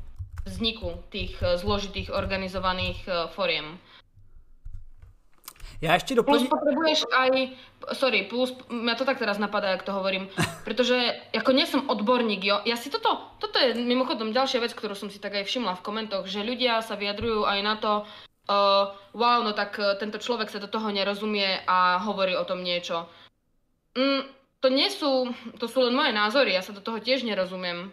vzniku tých eh, zložitých organizovaných eh, foriem. Já ještě doplním... Plus potřebuješ aj, sorry, plus, mě to tak teraz napadá, jak to hovorím, protože jako nejsem odborník, jo, já si toto, toto je mimochodom další věc, kterou jsem si tak aj všimla v komentoch, že ľudia sa vyjadrujú aj na to, uh, wow, no tak eh, tento člověk se do toho nerozumie a hovorí o tom niečo. Mm, to nie sú, to sú len moje názory, ja sa do toho tiež nerozumiem.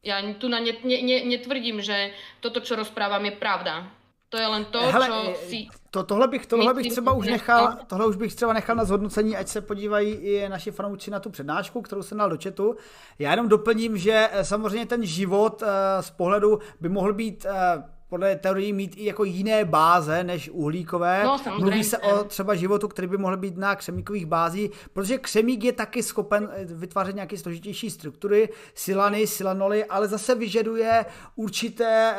Ja tu na ne, ne, ne, netvrdím, že toto, čo rozprávam, je pravda. To je len to, Hele, čo si... To, tohle bych, tohle bych třeba už nechal, tohle už bych třeba nechal na zhodnocení, ať se podívají i naši fanoušci na tu přednášku, kterou jsem dal do chatu. Já jenom doplním, že eh, samozřejmě ten život eh, z pohledu by mohl být eh, podle teorií mít i jako jiné báze než uhlíkové. No, Mluví se o třeba životu, který by mohl být na křemíkových bází, protože křemík je taky schopen vytvářet nějaké složitější struktury, silany, silanoly, ale zase vyžaduje určité,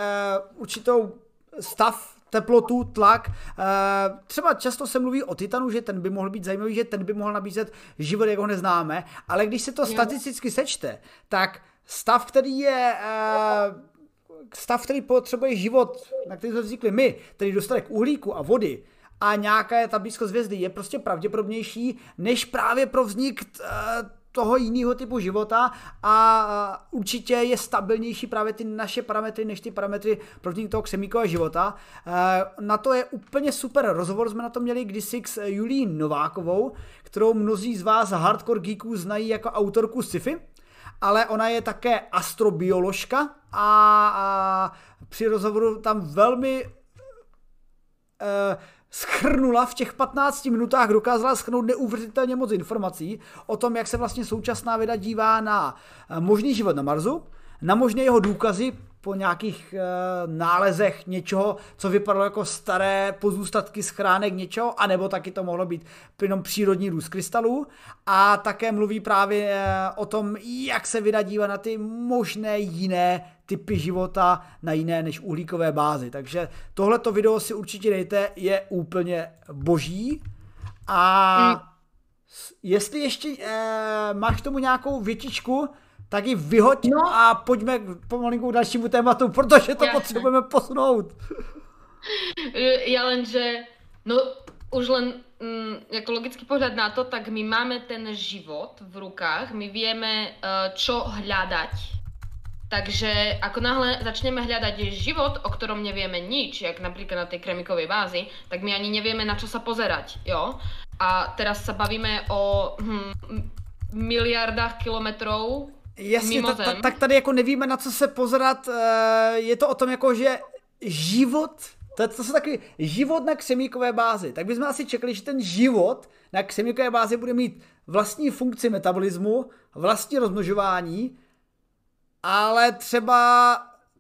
určitou stav teplotu, tlak. Eh, třeba často se mluví o Titanu, že ten by mohl být zajímavý, že ten by mohl nabízet život, jak ho neznáme, ale když se to statisticky sečte, tak stav, který je eh, stav, který potřebuje život, na který jsme vznikli my, který dostane k uhlíku a vody, a nějaká je ta blízkost hvězdy je prostě pravděpodobnější, než právě pro vznik eh, toho jiného typu života a určitě je stabilnější právě ty naše parametry než ty parametry pro toho křemíkového života. E, na to je úplně super rozhovor, jsme na to měli kdysi s Julí Novákovou, kterou mnozí z vás hardcore geeků znají jako autorku sci-fi, ale ona je také astrobioložka a, a při rozhovoru tam velmi uh, schrnula v těch 15 minutách, dokázala schrnout neuvěřitelně moc informací o tom, jak se vlastně současná věda dívá na eh, možný život na Marsu, na možné jeho důkazy po nějakých e, nálezech něčeho, co vypadalo jako staré pozůstatky schránek něčeho, anebo taky to mohlo být jenom přírodní růst krystalů. A také mluví právě e, o tom, jak se věda dívá na ty možné jiné typy života na jiné než uhlíkové bázi. Takže tohleto video si určitě dejte, je úplně boží. A mm. jestli ještě e, máš k tomu nějakou větičku, tak ji vyhoď no. a pojďme pomalinku k dalšímu tématu, protože to Jasne. potřebujeme posunout. Ja len, že no už len mm, jako logický pohled na to, tak my máme ten život v rukách, my vieme, uh, čo hľadať Takže ako náhle začneme hľadať život, o ktorom nevieme nič, jak napríklad na tej kremikovej bázi, tak my ani nevieme, na čo sa pozerať, jo? A teraz sa bavíme o hm, miliardách kilometrů Jasně, ta, ta, tak tady jako nevíme, na co se pozerat. Eh, je to o tom jako, že život, to, to jsou taky život na křemíkové bázi. Tak bychom asi čekali, že ten život na křemíkové bázi bude mít vlastní funkci metabolismu, vlastní rozmnožování, ale třeba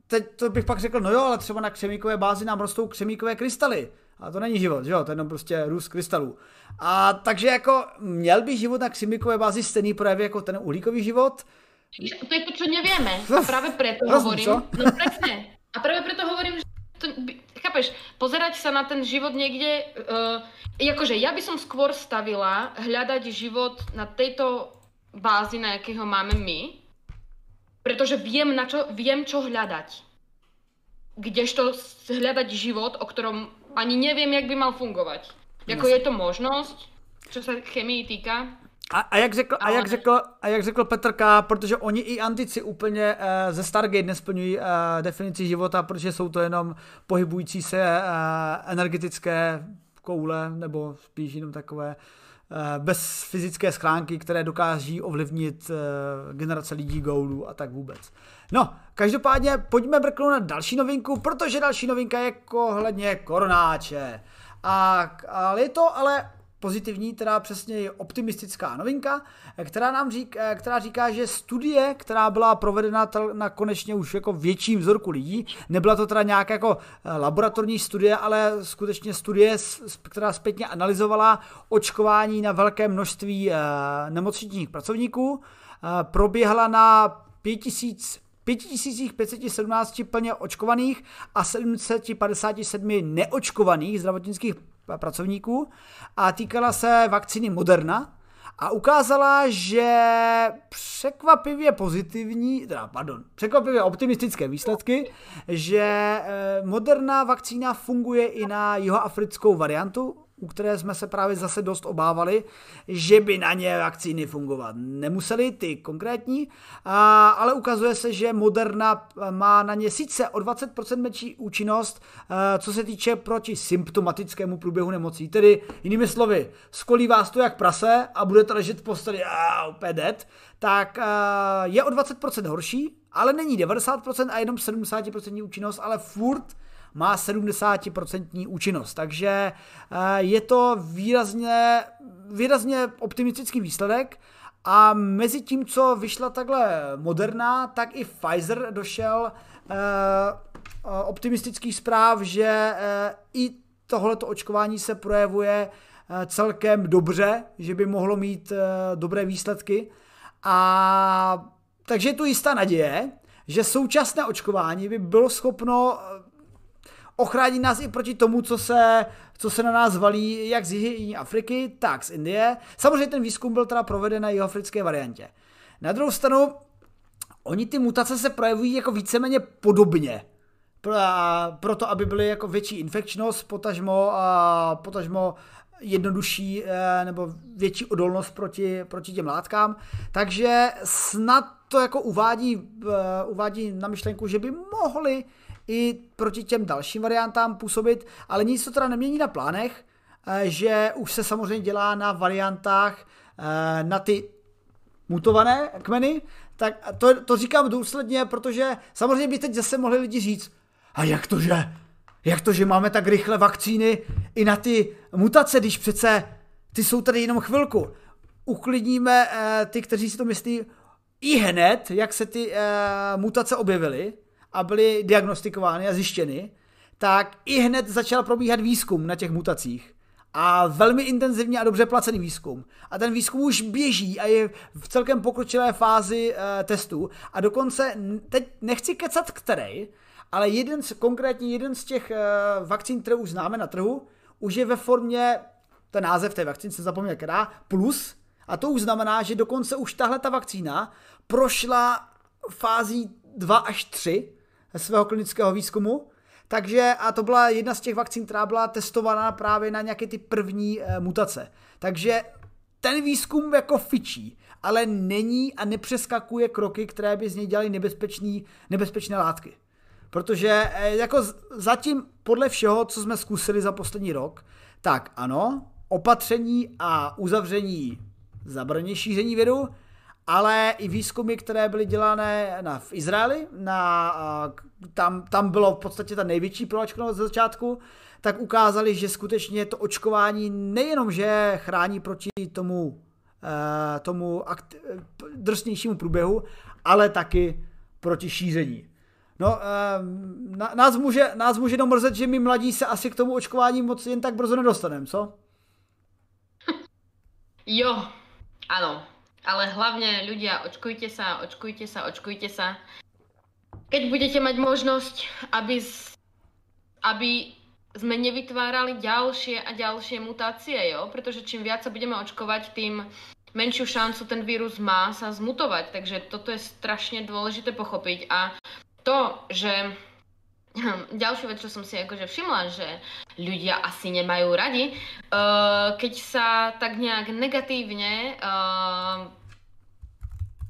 teď to bych pak řekl, no jo, ale třeba na křemíkové bázi nám rostou křemíkové krystaly. A to není život, že jo, to je jenom prostě růst krystalů. A takže jako měl by život na křemíkové bázi stejný projevy jako ten uhlíkový život? To je to, co nevieme. A práve preto hovorím, co? no presne. A práve preto hovorím, že to, chápeš, pozerať sa na ten život niekde, uh, akože ja by som skôr stavila hľadať život na tejto bázi, na jakého máme my, pretože viem, na čo, viem, čo hľadať. Kdežto hľadať život, o ktorom ani neviem, jak by mal fungovat. Jako je to možnost, co se chemii týká. A, a, jak řekl, a, jak řekl, a jak řekl Petr K., protože oni i antici úplně uh, ze Stargate nesplňují uh, definici života, protože jsou to jenom pohybující se uh, energetické koule, nebo spíš jenom takové uh, bez fyzické schránky, které dokáží ovlivnit uh, generace lidí, goulů a tak vůbec. No, každopádně pojďme brknout na další novinku, protože další novinka je kohledně koronáče. A, ale je to ale pozitivní, teda přesně optimistická novinka, která nám říká, která říká, že studie, která byla provedena na konečně už jako větším vzorku lidí, nebyla to teda nějaká jako eh, laboratorní studie, ale skutečně studie, která zpětně analyzovala očkování na velké množství eh, nemocničních pracovníků, eh, proběhla na 5000 5517 plně očkovaných a 757 neočkovaných zdravotnických pracovníků a týkala se vakcíny Moderna a ukázala, že překvapivě pozitivní, teda pardon, překvapivě optimistické výsledky, že eh, Moderna vakcína funguje i na jihoafrickou variantu u které jsme se právě zase dost obávali, že by na ně vakcíny fungovat nemusely, ty konkrétní, a, ale ukazuje se, že Moderna má na ně sice o 20% menší účinnost, a, co se týče proti symptomatickému průběhu nemocí. Tedy jinými slovy, skolí vás to jak prase a budete ležet v posteli a úplně dead, tak a, je o 20% horší, ale není 90% a jenom 70% účinnost, ale furt má 70% účinnost. Takže eh, je to výrazně, výrazně optimistický výsledek a mezi tím, co vyšla takhle Moderna, tak i Pfizer došel eh, optimistických zpráv, že eh, i tohleto očkování se projevuje celkem dobře, že by mohlo mít dobré výsledky. A takže je tu jistá naděje, že současné očkování by bylo schopno ochránit nás i proti tomu, co se, co se na nás valí, jak z Jižní Afriky, tak z Indie. Samozřejmě ten výzkum byl teda proveden na jihoafrické variantě. Na druhou stranu, oni ty mutace se projevují jako víceméně podobně. Proto, aby byly jako větší infekčnost, potažmo, a potažmo jednodušší eh, nebo větší odolnost proti, proti těm látkám. Takže snad to jako uvádí, eh, uvádí na myšlenku, že by mohli i proti těm dalším variantám působit, ale nic to teda nemění na plánech, eh, že už se samozřejmě dělá na variantách eh, na ty mutované kmeny, tak to, to říkám důsledně, protože samozřejmě by teď zase mohli lidi říct, a jak to, že, jak to, že máme tak rychle vakcíny i na ty mutace, když přece ty jsou tady jenom chvilku. Uklidníme eh, ty, kteří si to myslí, i hned, jak se ty eh, mutace objevily, a byly diagnostikovány a zjištěny, tak i hned začal probíhat výzkum na těch mutacích. A velmi intenzivně a dobře placený výzkum. A ten výzkum už běží a je v celkem pokročilé fázi e, testů. A dokonce, teď nechci kecat který, ale jeden z, konkrétně jeden z těch e, vakcín, které už známe na trhu, už je ve formě, ten název té vakcíny jsem zapomněl, která, plus, a to už znamená, že dokonce už tahle ta vakcína prošla fází 2 až 3 svého klinického výzkumu. Takže a to byla jedna z těch vakcín, která byla testovaná právě na nějaké ty první e, mutace. Takže ten výzkum jako fičí, ale není a nepřeskakuje kroky, které by z něj dělaly nebezpečný, nebezpečné látky. Protože e, jako zatím podle všeho, co jsme zkusili za poslední rok, tak ano, opatření a uzavření zabraně šíření viru, ale i výzkumy, které byly dělané na, v Izraeli, na, tam, tam bylo v podstatě ta největší proočkovanost ze začátku, tak ukázali, že skutečně to očkování nejenom, že chrání proti tomu, eh, tomu akt, drsnějšímu průběhu, ale taky proti šíření. No, uh, nás, může, nás může domrzet, že my mladí se asi k tomu očkování moc jen tak brzo nedostaneme, co? Jo, ano. Ale hlavně ľudia, očkujte sa, očkujte sa, očkujte sa. Keď budete mať možnosť, aby, aby sme nevytvárali ďalšie a ďalšie mutácie, jo? Pretože čím viac sa budeme očkovať, tým menšiu šancu ten vírus má sa zmutovať. Takže toto je strašne dôležité pochopiť. A to, že ďalšiu vec, čo som si akože všimla, že ľudia asi nemajú radi, uh, keď sa tak nejak negatívne uh,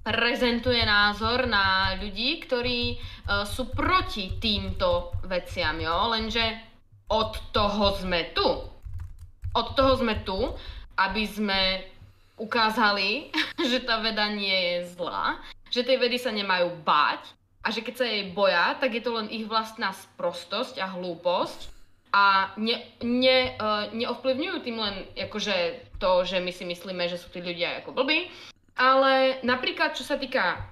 prezentuje názor na ľudí, ktorí uh, sú proti týmto veciam, jo? lenže od toho sme tu. Od toho sme tu, aby sme ukázali, že tá veda nie je zlá, že tej vedy sa nemajú báť, a že keď sa jej boja, tak je to len ich vlastná sprostosť a hlúposť a ne, ne, uh, neovplyvňujú tým len akože to, že my si myslíme, že sú tí ľudia ako blbí, ale napríklad čo sa týka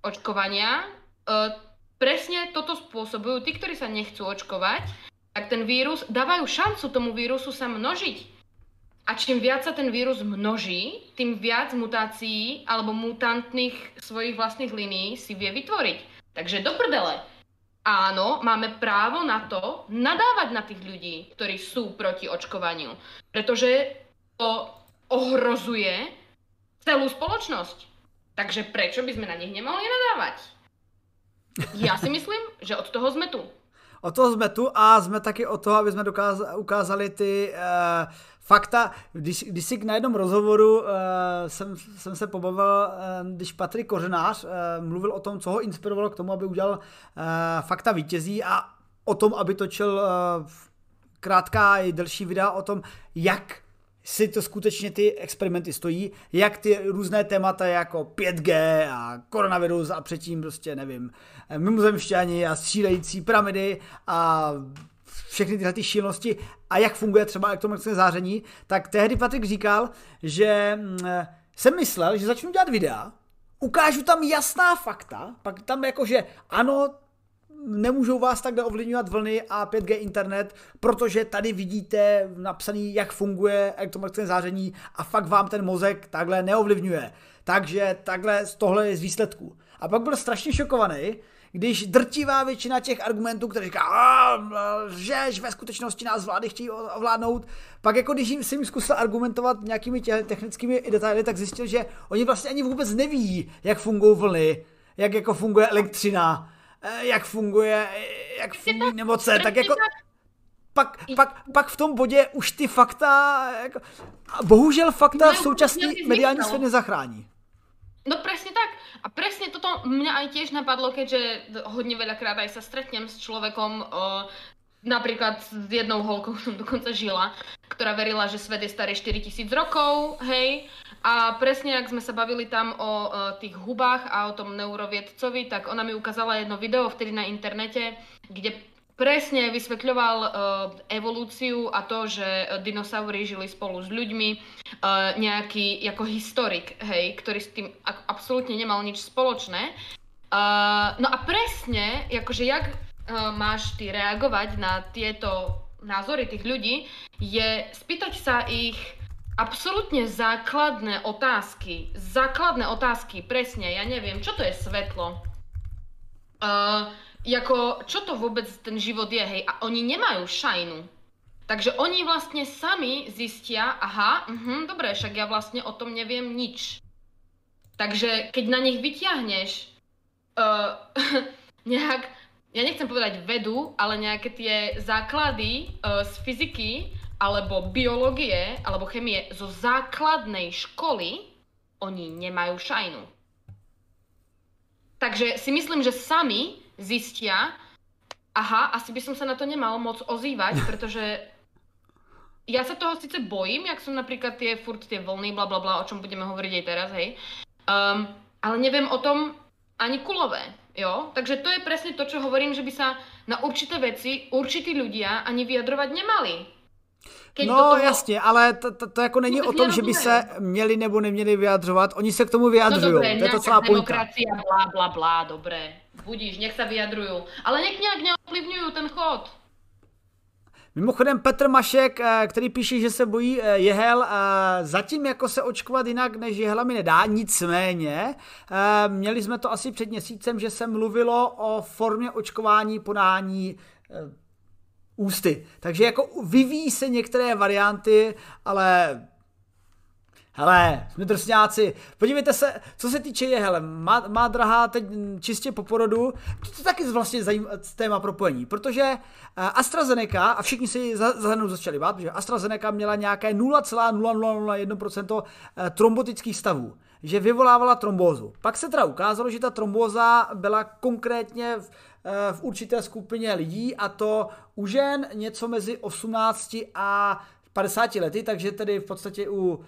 očkovania, uh, presne toto spôsobujú tí, ktorí sa nechcú očkovať, tak ten vírus, dávajú šancu tomu vírusu sa množiť. A čím viac sa ten vírus množí, tým viac mutácií alebo mutantných svojich vlastných línií si vie vytvoriť. Takže do prdele. Áno, máme právo na to nadávať na tých ľudí, ktorí sú proti očkovaniu. Pretože to ohrozuje celú spoločnosť. Takže prečo by sme na nich nemohli nadávať? Já si myslím, že od toho jsme tu. Od toho jsme tu a jsme taky od toho, aby jsme dokázali, ukázali ty uh, fakta, když, když si na jednom rozhovoru uh, jsem, jsem se pobavil, uh, když Patrik Kořenář uh, mluvil o tom, co ho inspirovalo k tomu, aby udělal uh, fakta vítězí a o tom, aby točil uh, krátká i delší videa o tom, jak si to skutečně ty experimenty stojí, jak ty různé témata jako 5G a koronavirus a předtím prostě, nevím, mimozemšťani a střílející pyramidy a všechny tyhle ty šílenosti a jak funguje třeba elektromagnetické záření, tak tehdy Patrik říkal, že mm, jsem myslel, že začnu dělat videa, ukážu tam jasná fakta, pak tam jakože ano, nemůžou vás takhle ovlivňovat vlny a 5G internet, protože tady vidíte napsaný, jak funguje elektromagnetické záření a fakt vám ten mozek takhle neovlivňuje. Takže takhle tohle je z výsledků. A pak byl strašně šokovaný, když drtivá většina těch argumentů, které říká, že ve skutečnosti nás vlády chtějí ovládnout, pak jako když jim, si jim zkusil argumentovat nějakými tě, technickými detaily, tak zjistil, že oni vlastně ani vůbec neví, jak fungují vlny, jak jako funguje elektřina, jak funguje, jak fungují nemoce, tak jako pak, pak, pak v tom bodě už ty fakta, jako, bohužel fakta v současný mediální svět nezachrání. No presne tak. A presne toto mňa aj tiež napadlo, keďže hodne veľakrát aj sa stretnem s človekom, o, napríklad s jednou holkou som dokonca žila, ktorá verila, že svet je starý 4000 rokov, hej. A presne, ak sme sa bavili tam o, o tých hubách a o tom neuroviedcovi, tak ona mi ukázala jedno video vtedy na internete, kde presne vysvetľoval uh, evolúciu a to, že dinosaury žili spolu s ľuďmi, uh, nejaký ako historik, hej, ktorý s tým absolútne nemal nič spoločné. Uh, no a presne, akože jak uh, máš ty reagovať na tieto názory tých ľudí, je spýtať sa ich absolútne základné otázky. Základné otázky, presne, ja neviem, čo to je svetlo? Uh, jako, čo to vôbec ten život je, hej, a oni nemajú šajnu. Takže oni vlastne sami zistia, aha, uh, dobre, však ja vlastne o tom neviem nič. Takže keď na nich vyťahneš uh, nejak, ja nechcem povedať vedu, ale nejaké tie základy uh, z fyziky, alebo biológie, alebo chemie zo základnej školy, oni nemajú šajnu. Takže si myslím, že sami zistia, aha, asi by som sa na to nemal moc ozývať, pretože ja sa toho síce bojím, jak som napríklad tie furt tie vlny, bla bla bla, o čom budeme hovoriť aj teraz, hej. Um, ale neviem o tom ani kulové, jo. Takže to je presne to, čo hovorím, že by sa na určité veci určití ľudia ani vyjadrovať nemali. Keď no toho... jasně, ale to, to, to jako není o tom, že by se měli nebo neměli vyjadřovat, oni se k tomu vyjadřují. No dobré, to je to celá demokracia, blá, blá, blá, dobré. Budíš, nech se vyjadrují. Ale nech nějak neovlivňují ten chod. Mimochodem Petr Mašek, eh, který píše, že se bojí eh, jehel, eh, zatím jako se očkovat jinak než jehlami nedá, nicméně měli jsme to asi před měsícem, že se mluvilo o formě očkování podání ústy. Takže jako vyvíjí se některé varianty, ale Hele, jsme drsňáci. Podívejte se, co se týče jehel, má, má drahá teď čistě po porodu, to je taky vlastně zajímavé téma propojení, protože eh, AstraZeneca, a všichni si za, za začali bát, protože AstraZeneca měla nějaké 0,0001% eh, trombotických stavů, že vyvolávala trombózu. Pak se teda ukázalo, že ta trombóza byla konkrétně v, eh, v určité skupině lidí a to u žen něco mezi 18 a 50 lety, takže tedy v podstatě u uh,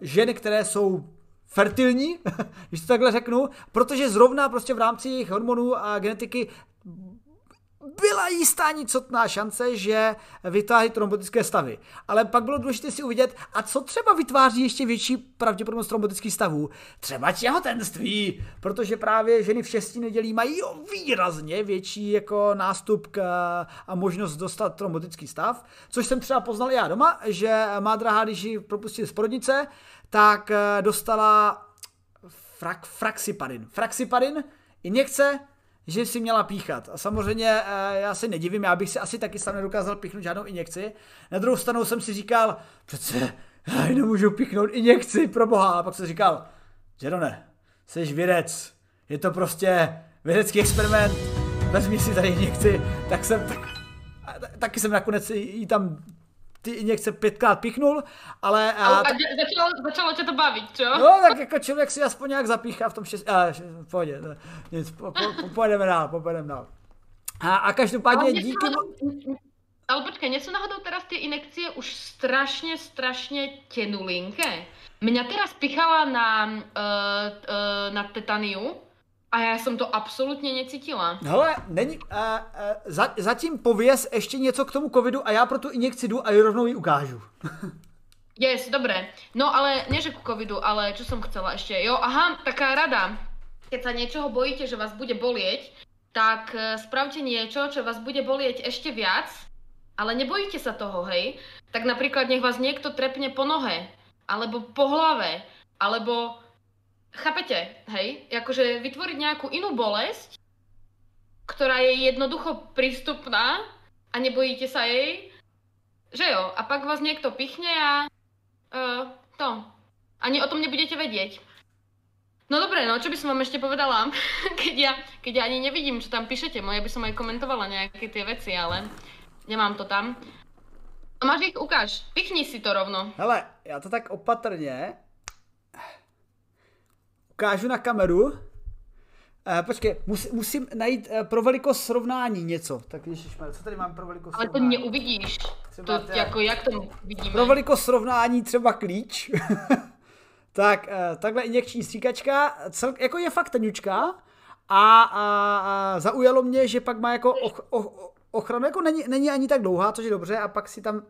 žen, které jsou fertilní, když to takhle řeknu, protože zrovna prostě v rámci jejich hormonů a genetiky byla jistá nicotná šance, že vytváří trombotické stavy. Ale pak bylo důležité si uvidět, a co třeba vytváří ještě větší pravděpodobnost trombotických stavů? Třeba těhotenství, protože právě ženy v šestí nedělí mají výrazně větší jako nástup k, a možnost dostat trombotický stav, což jsem třeba poznal já doma, že má drahá, když ji propustili z porodnice, tak eh, dostala frak, fraxiparin. Fraxiparin, injekce, že si měla píchat. A samozřejmě eh, já se nedivím, já bych si asi taky sám nedokázal píchnout žádnou injekci. Na druhou stranu jsem si říkal, přece já nemůžu píchnout injekci, pro boha. A pak jsem říkal, Jerone, jsi vědec, je to prostě vědecký experiment, vezmi si tady injekci, tak jsem, tak, taky jsem nakonec jí tam ty injekce pětkrát pichnul, ale... A, a, začalo, začalo tě to bavit, čo? No, tak jako člověk si aspoň nějak zapíchá v tom šest... A, v pohodě, nic, po, po, pojedeme dál, pojedeme dál. A, a každopádně ale díky... Náhodou, ale počkej, sú náhodou teraz tie inekcie už strašne, strašne tenulinké? Mňa teraz pichala na, uh, uh, na tetaniu, a já jsem to absolutně necítila. Hele, není, uh, uh, za, zatím pověz ještě něco k tomu covidu a já pro tu injekci jdu a ji rovnou ji ukážu. yes, dobré. No ale nie že ku covidu, ale čo som chcela ešte. Jo, aha, taká rada. Keď sa niečoho bojíte, že vás bude bolieť, tak uh, spravte niečo, čo vás bude bolieť ešte viac, ale nebojíte sa toho, hej? Tak napríklad nech vás niekto trepne po nohe, alebo po hlave, alebo Chápete, hej? Jakože vytvoriť nejakú inú bolesť, ktorá je jednoducho prístupná a nebojíte sa jej, že jo? A pak vás niekto pichne a uh, to. Ani o tom nebudete vedieť. No dobre, no čo by som vám ešte povedala, keď ja, keď ja ani nevidím, čo tam píšete, moje by som aj komentovala nejaké tie veci, ale nemám to tam. A máš ich, ukáž, pichni si to rovno. Hele, já to tak opatrně, ukážu na kameru. Uh, počkej, mus, musím najít uh, pro velikost srovnání něco. Tak ježišmar, co tady mám pro velikost Ale srovnání? to neuvidíš. Třeba to, jako jak to vidíme? Pro velikost srovnání třeba klíč. tak, uh, takhle injekční stříkačka, cel, jako je fakt tenučka a, a, a zaujalo mě, že pak má jako och, och, ochranu, jako není, není ani tak dlouhá, což je dobře, a pak si tam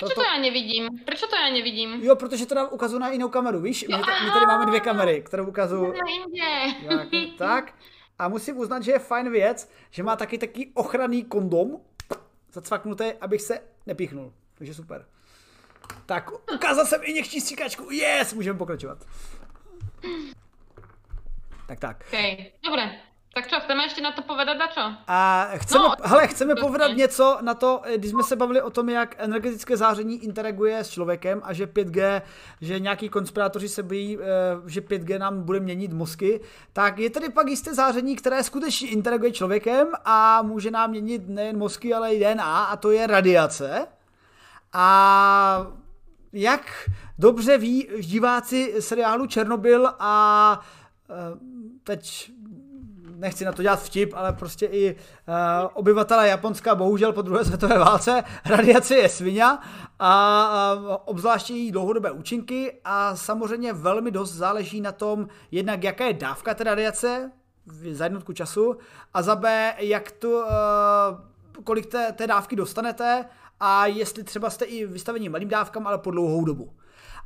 Proč to já nevidím? Proč to já nevidím? Jo, protože to nám ukazuje na jinou kameru, víš? My, my tady máme dvě kamery, které ukazují. Tak, tak. A musím uznat, že je fajn věc, že má taky taký ochranný kondom, zacvaknutý, abych se nepíchnul. Takže super. Tak, ukázal jsem i někčí stříkačku. Yes, můžeme pokračovat. Tak, tak. Okay. Dobré. Tak čo, chceme ještě na to povedat a čo? A chceme, no, hele, chceme povedat něco na to, když jsme se bavili o tom, jak energetické záření interaguje s člověkem a že 5G, že nějaký konspirátoři se bojí, eh, že 5G nám bude měnit mozky, tak je tady pak jisté záření, které skutečně interaguje s člověkem a může nám měnit nejen mozky, ale i DNA a to je radiace. A jak dobře ví diváci seriálu Černobyl a eh, teď nechci na to dělat vtip, ale prostě i uh, obyvatele Japonska bohužel po druhé světové válce radiace je svině a uh, obzvláště její dlouhodobé účinky a samozřejmě velmi dost záleží na tom jednak jaká je dávka té radiace za jednotku času a za B, jak to, uh, kolik té, té dávky dostanete a jestli třeba jste i vystavení malým dávkám, ale po dlouhou dobu.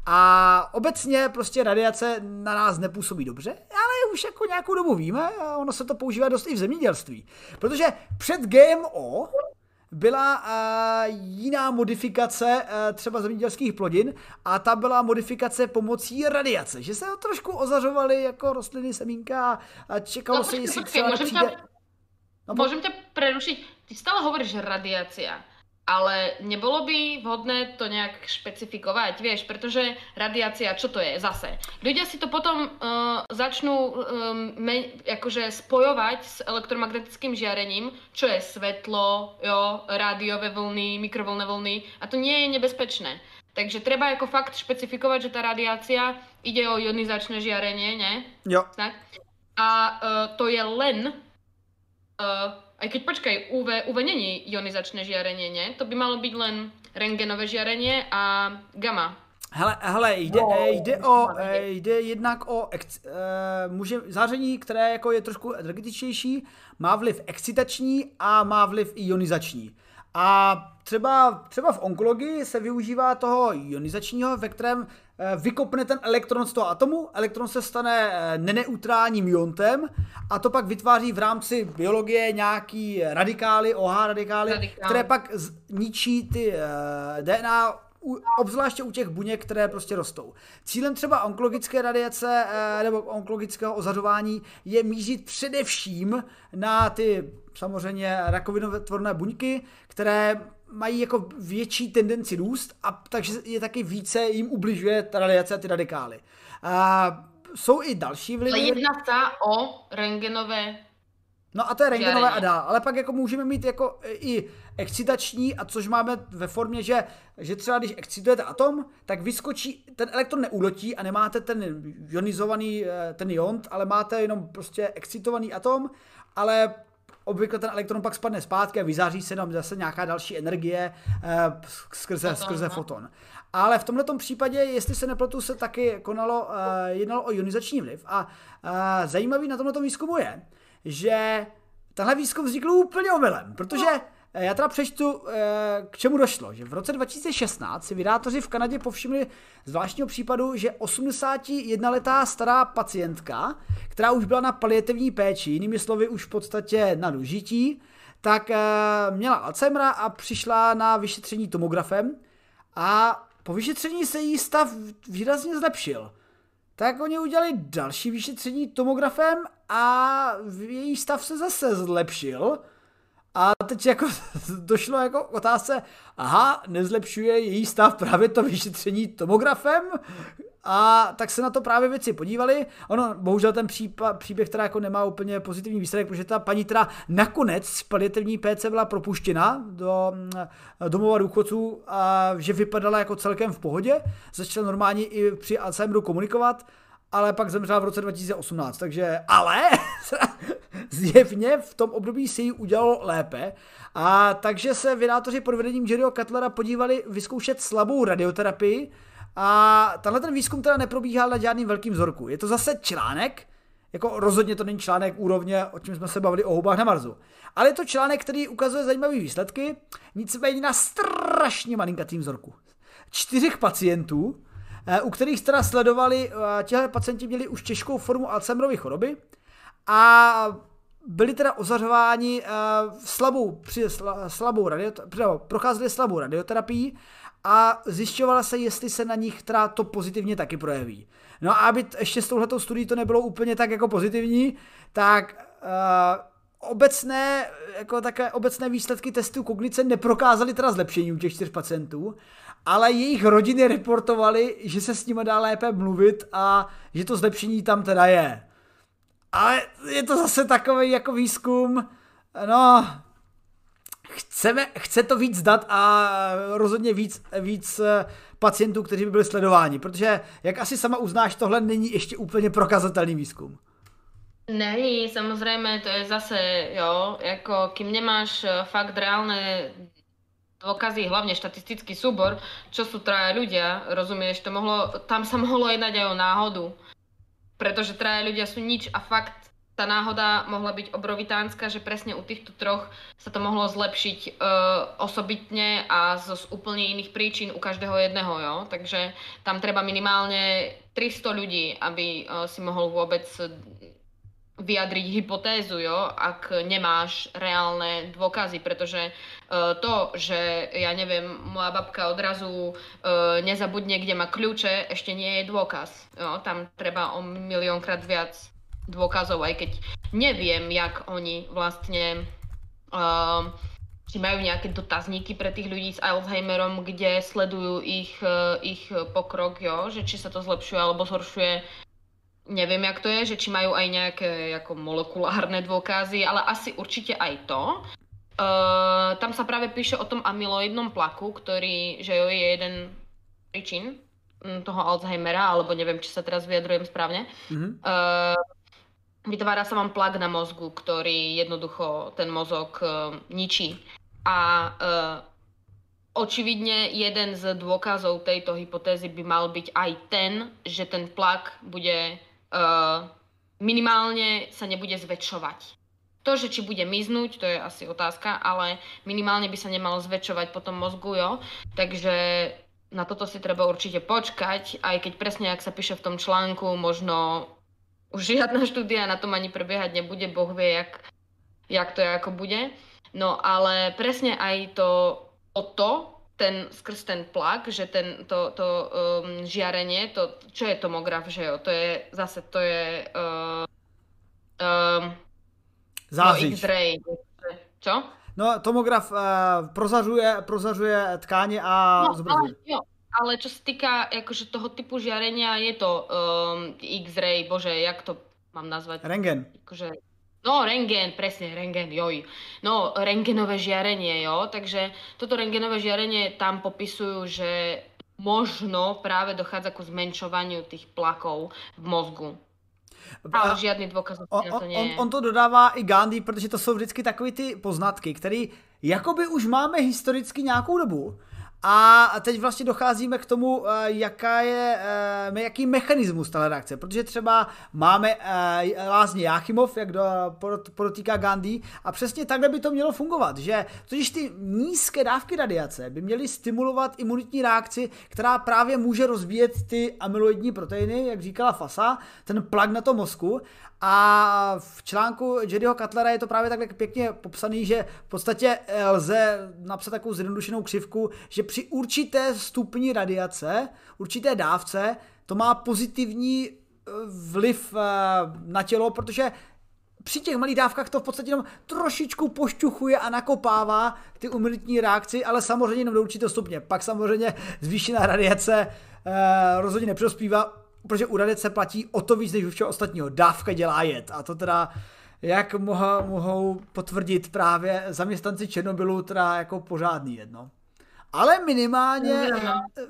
A obecně prostě radiace na nás nepůsobí dobře, ale už jako nějakou dobu víme a ono se to používá dost i v zemědělství. Protože před GMO byla uh, jiná modifikace uh, třeba zemědělských plodin a ta byla modifikace pomocí radiace, že se trošku ozařovaly jako rostliny, semínka a čekalo no, se, jestli třeba přijde... Tě, no, tě prerušiť? Ty stále hovoríš radiácia ale nebolo by vhodné to nejak špecifikovať, vieš, pretože radiácia, čo to je zase? Ľudia si to potom uh, začnú um, me, akože spojovať s elektromagnetickým žiarením, čo je svetlo, jo, rádiové vlny, mikrovlné vlny a to nie je nebezpečné. Takže treba jako fakt špecifikovať, že ta radiácia ide o ionizačné žiarenie, ne? Jo. Tak? A uh, to je len uh, aj keď počkaj, UV, UV není ionizačné žiarenie, ne? To by malo byť len rengenové žiarenie a gamma. Hele, hele jde, no, jde, o, jde jednak o ex, uh, může, záření, které jako je trošku energetičtější, má vliv excitační a má vliv ionizační. A třeba, třeba v onkologii se využívá toho ionizačního, ve kterém Eh, vykopne ten elektron z toho atomu, elektron se stane eh, neneutrálním iontem a to pak vytváří v rámci biologie nějaký radikály, OH radikály, Radikál. které pak ničí ty eh, DNA obzvláště u těch buněk, které prostě rostou. Cílem třeba onkologické radiace nebo onkologického ozařování je mířit především na ty samozřejmě rakovinové tvorné buňky, které mají jako větší tendenci růst a takže je taky více jim ubližuje ta radiace a ty radikály. A jsou i další vlivy. Jedna ta o rengenové No a to je rengenové a dál, ale pak jako můžeme mít jako i excitační, a což máme ve formě, že, že třeba když excitujete atom, tak vyskočí, ten elektron neulotí a nemáte ten ionizovaný, eh, ten iont, ale máte jenom prostě excitovaný atom, ale obvykle ten elektron pak spadne zpátky a vyzáří se nám zase nějaká další energie uh, skrze, foton, skrze no. foton. Ale v tomto případě, jestli se nepletu, se taky konalo, uh, jednalo o ionizační vliv. A uh, zajímavý na tomto výzkumu je, že tenhle výzkum vznikl úplně omylem, protože no já teda přečtu, eh, k čemu došlo. Že v roce 2016 si vydátoři v Kanadě povšimli zvláštního případu, že 81-letá stará pacientka, která už byla na paliativní péči, jinými slovy už v podstatě na dožití, tak eh, měla Alzheimera a přišla na vyšetření tomografem a po vyšetření se jí stav výrazně zlepšil. Tak oni udělali další vyšetření tomografem a její stav se zase zlepšil. A teď jako došlo jako k otázce, aha, nezlepšuje její stav právě to vyšetření tomografem, a tak se na to právě věci podívali. Ono, bohužel ten případ, příběh teda jako nemá úplně pozitivní výsledek, protože ta paní teda nakonec z paliativní PC byla propuštěna do mm, domova důchodců a že vypadala jako celkem v pohodě. Začala normálně i při Alzheimeru komunikovat ale pak zemřela v roce 2018, takže ale zjevně v tom období si ji udělalo lépe a takže se vydátoři pod vedením Jerryho Cutlera podívali vyzkoušet slabou radioterapii a tenhle ten výzkum teda neprobíhal na žádným velkým vzorku. Je to zase článek, jako rozhodně to není článek úrovně, o čem jsme se bavili o houbách na Marsu. Ale je to článek, který ukazuje zajímavé výsledky, nicméně na strašně malinkatým vzorku. Čtyřech pacientů, Eh, u kterých teda sledovali, eh, těhle pacienti měli už těžkou formu Alzheimerovy choroby a byli teda ozařováni eh, slabou, při slabou radio, procházeli slabou radioterapii a zjišťovala se, jestli se na nich teda to pozitivně taky projeví. No a aby ještě s touhletou studií to nebylo úplně tak jako pozitivní, tak uh, obecné, jako také obecné výsledky testů kognice neprokázaly teda zlepšení u těch čtyř pacientů, ale jejich rodiny reportovali, že se s nimi dá lépe mluvit a že to zlepšení tam teda je. Ale je to zase takový jako výzkum, no, chceme, chce to víc dát a rozhodně víc, víc eh, pacientů, kteří by byli sledováni, protože jak asi sama uznáš, tohle není ještě úplně prokazatelný výzkum. Není, samozřejmě, to je zase, jo, jako kým nemáš eh, fakt reálné dôkazy, hlavne štatistický súbor, čo sú traja ľudia, rozumieš, to mohlo, tam sa mohlo jednať aj o náhodu, pretože traja ľudia sú nič a fakt tá náhoda mohla byť obrovitánska, že presne u týchto troch sa to mohlo zlepšiť uh, osobitne a z, z úplne iných príčin u každého jedného, jo. Takže tam treba minimálne 300 ľudí, aby uh, si mohol vôbec vyjadriť hypotézu, jo, ak nemáš reálne dôkazy, pretože uh, to, že ja neviem, moja babka odrazu uh, nezabudne, kde má kľúče, ešte nie je dôkaz. Jo. Tam treba o miliónkrát viac dôkazov, aj keď neviem, jak oni vlastne uh, či majú nejaké dotazníky pre tých ľudí s Alzheimerom, kde sledujú ich, ich pokrok, jo, že či sa to zlepšuje alebo zhoršuje. Neviem, jak to je, že či majú aj nejaké ako molekulárne dôkazy, ale asi určite aj to. Uh, tam sa práve píše o tom amyloidnom plaku, ktorý, že jo, je jeden príčin mm, toho Alzheimera, alebo neviem, či sa teraz vyjadrujem správne. Mm-hmm. Uh, vytvára sa vám plak na mozgu, ktorý jednoducho ten mozog uh, ničí. A uh, očividne jeden z dôkazov tejto hypotézy by mal byť aj ten, že ten plak bude uh, minimálne sa nebude zväčšovať. To, že či bude miznúť, to je asi otázka, ale minimálne by sa nemalo zväčšovať po tom mozgu, jo. Takže na toto si treba určite počkať, aj keď presne, ak sa píše v tom článku, možno už žiadna štúdia na tom ani prebiehať nebude, Boh vie, jak, jak to ako bude. No ale presne aj to o to, ten, skrz ten plak, že ten, to, to um, žiarenie, to, čo je tomograf, že jo, to je zase, to je uh, um, Zářič. No, X-ray. Čo? No, tomograf uh, prozařuje, prozařuje tkáně a no, zobrazuje. Ale, jo, ale čo sa týka akože toho typu žiarenia, je to um, X-ray, bože, jak to mám nazvať? Rengen. Akože, no, rengen, presne, rengen, joj. No, rengenové žiarenie, jo, takže toto rengenové žiarenie tam popisujú, že možno práve dochádza ku zmenšovaniu tých plakov v mozgu. Ale žádný důkaz on, to on, on to dodává i Gandhi, protože to jsou vždycky takové ty poznatky, které jakoby už máme historicky nějakou dobu, a teď vlastně docházíme k tomu, eh, jaká je, eh, jaký mechanismus ta reakce, protože třeba máme eh, lázně Jáchymov, jak do, podotýká Gandhi, a přesně takhle by to mělo fungovat, že totiž ty nízké dávky radiace by měly stimulovat imunitní reakci, která právě může rozbíjet ty amyloidní proteiny, jak říkala Fasa, ten plak na tom mozku a v článku Jedyho Cutlera je to právě takhle pěkně popsaný, že v podstatě eh, lze napsat takovou zjednodušenou křivku, že při určité stupni radiace, určité dávce, to má pozitivní eh, vliv eh, na tělo, protože při těch malých dávkách to v podstatě jenom trošičku pošťuchuje a nakopává ty umitní reakci, ale samozřejmě jenom do určitého stupně. Pak samozřejmě zvýšená radiace rozhodně nepřospívá protože u radice platí o to víc než u všeho ostatního. Dávka dělá jed. A to teda, jak mohou, mohou potvrdit právě zaměstnanci Černobylu, teda jako pořádný jedno. Ale minimálně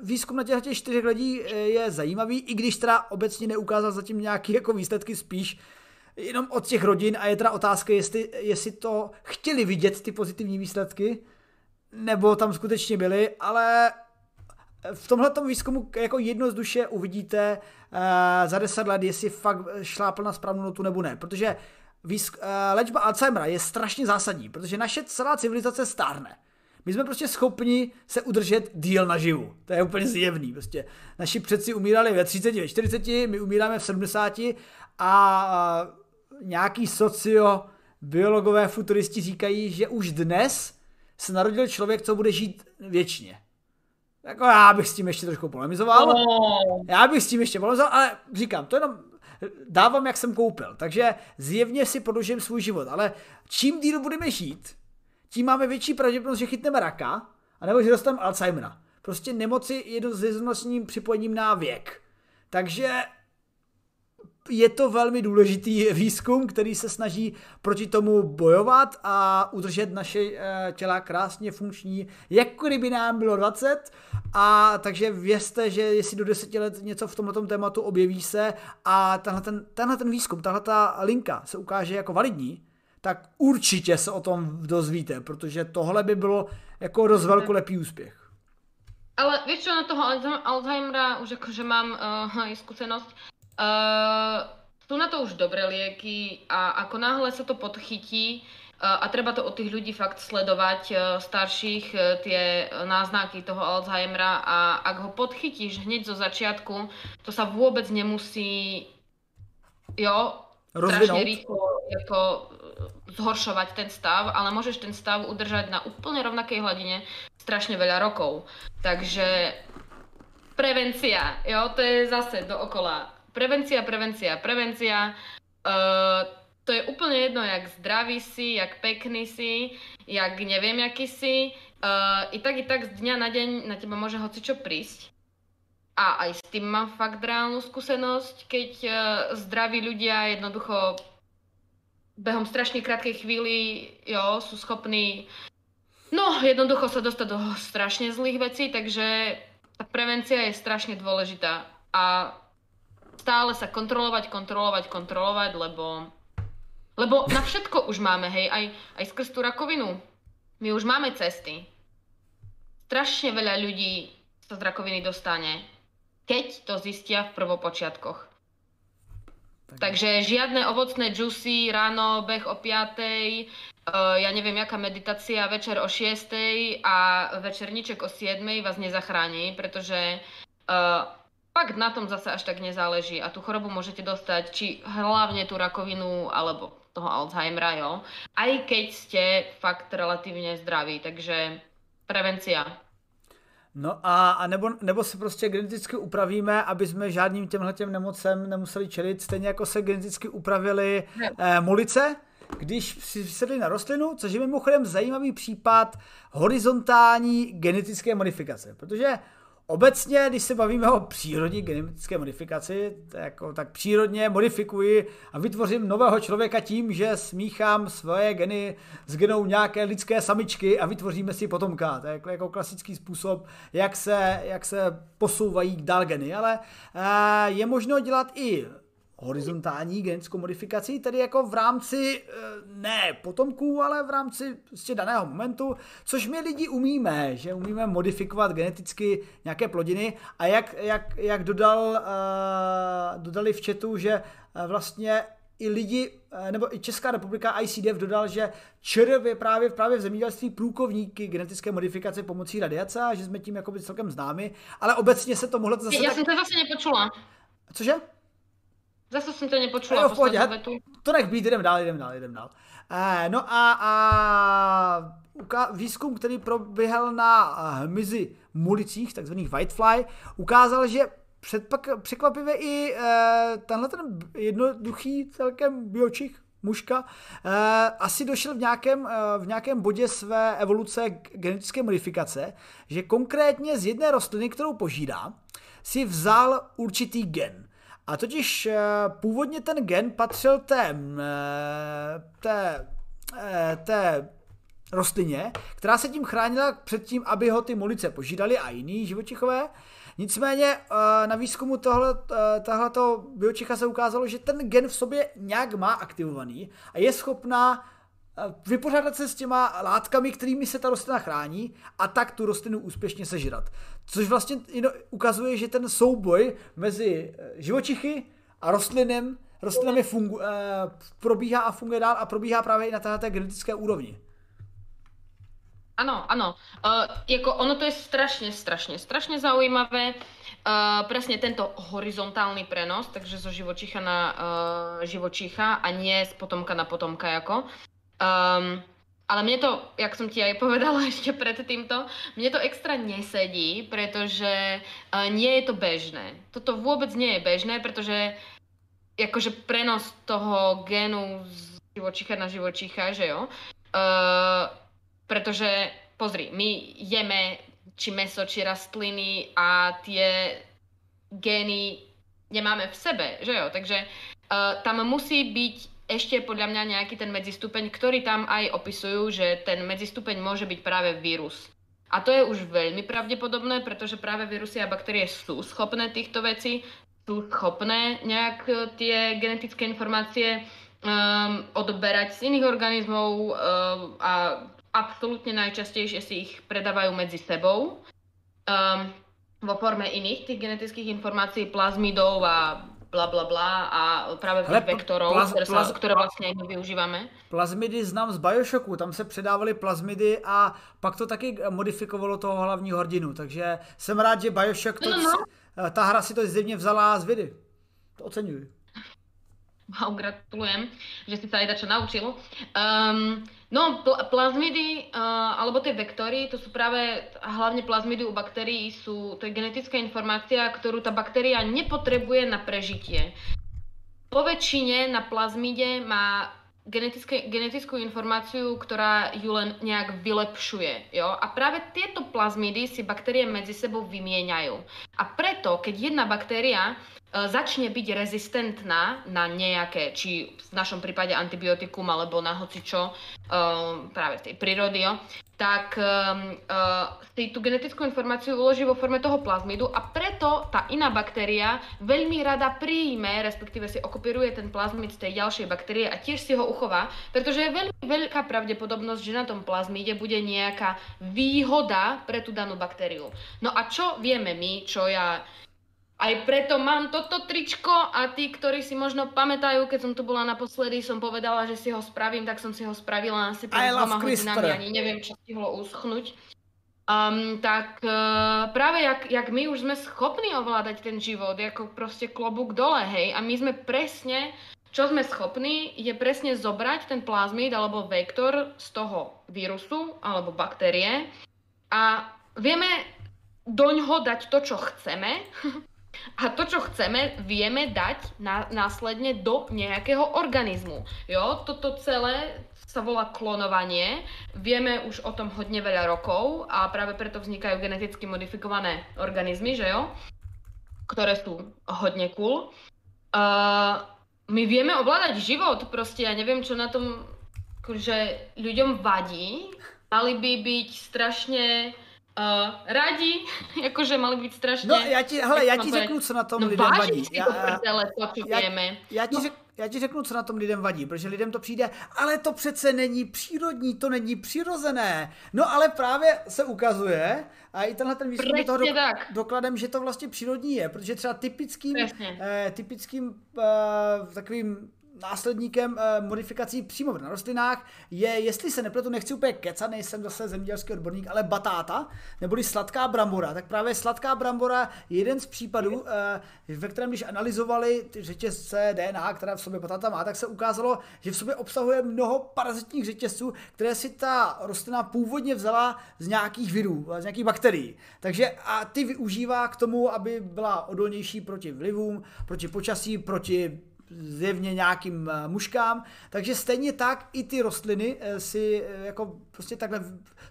výzkum na těch čtyřech lidí eh, je zajímavý, i když teda obecně neukázal zatím nějaké jako výsledky spíš jenom od těch rodin a je teda otázka, jestli, jestli to chtěli vidět ty pozitivní výsledky, nebo tam skutečně byly, ale v tomhle výzkumu jako jednoduše uvidíte uh, za deset let, jestli fakt šlápl na správnou notu nebo ne, protože výzk, uh, léčba Alzheimera je strašně zásadní, protože naše celá civilizace stárne. My jsme prostě schopni se udržet díl naživu. To je úplně zjevný. Prostě. Naši předci umírali ve 30, ve 40, my umíráme v 70 a nějaký socio biologové futuristi říkají, že už dnes se narodil člověk, co bude žít věčně. Jako já bych s tím ještě trošku polemizoval. Oh. Já bych s tím ještě polemizoval, ale říkám, to jenom dávám, jak jsem koupil. Takže zjevně si prodlužím svůj život. Ale čím díl budeme žít, tím máme větší pravděpodobnost, že chytneme raka, anebo že dostaneme Alzheimera. Prostě nemoci jednoznačným připojením na věk. Takže je to velmi důležitý výzkum, který se snaží proti tomu bojovat a udržet naše eh, těla krásně funkční, jako kdyby nám bylo 20. A takže vězte, že jestli do 10 let něco v tomto tématu objeví se a tenhle ten, tenhle ten výzkum, tahle ta linka se ukáže jako validní, tak určitě se o tom dozvíte, protože tohle by bylo jako dost velkolepý úspěch. Ale víš čo, na toho Alzheimera už jakože mám uh, skúsenosť. Uh, sú na to už dobré lieky a ako náhle sa to podchytí, a treba to od tých ľudí fakt sledovať, e, starších, tie náznaky toho Alzheimera a ak ho podchytíš hneď zo začiatku, to sa vôbec nemusí jo, strašne rýchlo jako, zhoršovať ten stav, ale môžeš ten stav udržať na úplne rovnakej hladine strašne veľa rokov. Takže prevencia, jo, to je zase dookola. Prevencia, prevencia, prevencia. Uh, to je úplne jedno, jak zdravý si, jak pekný si, jak neviem, jaký si. Uh, I tak, i tak z dňa na deň na teba môže hocičo prísť. A aj s tým mám fakt reálnu skúsenosť, keď uh, zdraví ľudia jednoducho behom strašne krátkej chvíli jo, sú schopní no jednoducho sa dostať do strašne zlých vecí, takže tá prevencia je strašne dôležitá. A stále sa kontrolovať, kontrolovať, kontrolovať, lebo lebo na všetko už máme, hej, aj, aj skrz tú rakovinu. My už máme cesty. Strašne veľa ľudí sa z rakoviny dostane, keď to zistia v prvopočiatkoch. Tak. Takže žiadne ovocné džusy, ráno, beh o 5, uh, eh, ja neviem, jaká meditácia, večer o 6 a večerníček o 7 vás nezachráni, pretože uh, fakt na tom zase až tak nezáleží a tú chorobu môžete dostať, či hlavne tú rakovinu, alebo toho Alzheimera, jo. Aj keď ste fakt relatívne zdraví, takže prevencia. No a, a nebo, nebo se prostě geneticky upravíme, aby jsme žádným těmhle těm nemocem nemuseli čelit, stejně jako se geneticky upravili eh, molice, když si sedli na rostlinu, což je mimochodem zajímavý případ horizontální genetické modifikace, protože Obecně, když se bavíme o přírodní genetické modifikaci, tak, jako, tak přírodně modifikuji a vytvořím nového člověka tím, že smíchám svoje geny s genou nějaké lidské samičky a vytvoříme si potomka. To je jako, jako klasický způsob, jak se, jak se posouvají dál geny, ale e, je možno dělat i horizontální genetickou modifikací, tedy jako v rámci eh, ne potomků, ale v rámci prostě daného momentu, což my lidi umíme, že umíme modifikovat geneticky nějaké plodiny a jak, jak, jak dodal, uh, dodali v chatu, že uh, vlastně i lidi, nebo i Česká republika ICDF dodal, že ČR je právě, právě v zemědělství průkovníky genetické modifikace pomocí radiace a že jsme tím jakoby celkem známi, ale obecně se to mohlo zase... Já tak... jsem to zase nepočula. Cože? Zase jsem to nepočula. Jo, v pohodě, to nech být, jdem dál, jdem dál, jdem dál. Eh, no a, a výzkum, který proběhl na hmyzi mulicích, takzvaných whitefly, ukázal, že předpak, překvapivě i eh, tenhle ten jednoduchý celkem biočich mužka, eh, asi došel v nějakém, eh, v nějakém bodě své evoluce genetické modifikace, že konkrétně z jedné rostliny, kterou požírá, si vzal určitý gen. A totiž eh, původně ten gen patřil té, eh, té, eh, té rostlině, která se tím chránila před tím, aby ho ty molice požídali a jiný živočichové. Nicméně na výzkumu tohle, tohleto biočicha se ukázalo, že ten gen v sobě nějak má aktivovaný a je schopná vypořádat se s těma látkami, kterými se ta rostlina chrání a tak tu rostlinu úspěšně sežrat. Což vlastně ukazuje, že ten souboj mezi eh, živočichy a rostlinem, rostlinami fungu, eh, probíhá a funguje dál a probíhá právě i na této genetické úrovni. Ano, ano. Uh, jako ono to je strašně, strašně, strašně zaujímavé. Uh, presne tento horizontálny prenos, takže zo živočicha na uh, živočicha a nie z potomka na potomka jako. Um, ale mne to, jak som ti aj povedala ešte pred týmto, mne to extra nesedí, pretože uh, nie je to bežné. Toto vôbec nie je bežné, pretože akože prenos toho génu z živočicha na živočicha, že jo? Uh, pretože, pozri, my jeme či meso, či rastliny a tie gény nemáme v sebe, že jo? Takže uh, tam musí byť ešte podľa mňa nejaký ten medzistupeň, ktorý tam aj opisujú, že ten medzistupeň môže byť práve vírus. A to je už veľmi pravdepodobné, pretože práve vírusy a baktérie sú schopné týchto vecí, sú schopné nejak e, tie genetické informácie um, odberať z iných organizmov um, a absolútne najčastejšie si ich predávajú medzi sebou um, vo forme iných tých genetických informácií, plazmidov a bla bla bla a práve Hele, vektorov, plaz, ktoré, plaz, ktoré vlastne my využíváme. Plazmidy znám z Bioshocku, tam se předávaly plazmidy a pak to taky modifikovalo toho hlavního hrdinu, takže jsem rád, že Bioshock, to, no, no. no. ta hra si to zjevně vzala z vidy. To oceňuji. Wow, gratulujem, že si sa aj dačo naučil. Um, no, pl- plazmidy, uh, alebo tie vektory, to sú práve, hlavne plazmidy u baktérií, sú, to je genetická informácia, ktorú tá baktéria nepotrebuje na prežitie. Po väčšine na plazmide má genetickú informáciu, ktorá ju len nejak vylepšuje. Jo? A práve tieto plazmidy si baktérie medzi sebou vymieňajú. A preto, keď jedna baktéria E, začne byť rezistentná na nejaké, či v našom prípade antibiotikum alebo na hocičo um, práve tej prírody, jo, tak um, uh, si tú genetickú informáciu uloží vo forme toho plazmidu a preto tá iná baktéria veľmi rada príjme, respektíve si okopíruje ten plazmid z tej ďalšej baktérie a tiež si ho uchová, pretože je veľmi veľká pravdepodobnosť, že na tom plazmide bude nejaká výhoda pre tú danú baktériu. No a čo vieme my, čo ja aj preto mám toto tričko a tí, ktorí si možno pamätajú, keď som tu bola naposledy, som povedala, že si ho spravím, tak som si ho spravila asi pred dvoma hodinami, ani neviem, čo stihlo uschnúť. Um, tak uh, práve jak, jak my už sme schopní ovládať ten život, ako proste klobúk dole, hej, a my sme presne, čo sme schopní, je presne zobrať ten plazmid alebo vektor z toho vírusu alebo baktérie a vieme doňho dať to, čo chceme A to, čo chceme, vieme dať na, následne do nejakého organizmu. Jo, toto celé sa volá klonovanie. Vieme už o tom hodne veľa rokov a práve preto vznikajú geneticky modifikované organizmy, že jo? Ktoré sú hodne cool. Uh, my vieme ovládať život, proste ja neviem, čo na tom že ľuďom vadí. Mali by byť strašne Uh, rádi, jakože mali být strašně... No já ti, hele, já ti řeknu, co na tom no, lidem vadí. Já, prdele, to, co já, já, ti no. řek, já ti řeknu, co na tom lidem vadí, protože lidem to přijde, ale to přece není přírodní, to není přirozené. No ale právě se ukazuje, a i tenhle ten výzkum je toho dok- dokladem, že to vlastně přírodní je, protože třeba typickým, eh, typickým eh, takovým následníkem eh, modifikací přímo na rostlinách je, jestli se nepletu, nechci úplně kecat, nejsem zase zemědělský odborník, ale batáta, neboli sladká brambora. Tak právě sladká brambora je jeden z případů, eh, ve kterém když analyzovali ty řetězce DNA, která v sobě batáta má, tak se ukázalo, že v sobě obsahuje mnoho parazitních řetězců, které si ta rostlina původně vzala z nějakých virů, z nějakých bakterií. Takže a ty využívá k tomu, aby byla odolnější proti vlivům, proti počasí, proti zjevně nějakým eh, muškám, takže stejně tak i ty rostliny eh, si eh, jako prostě takhle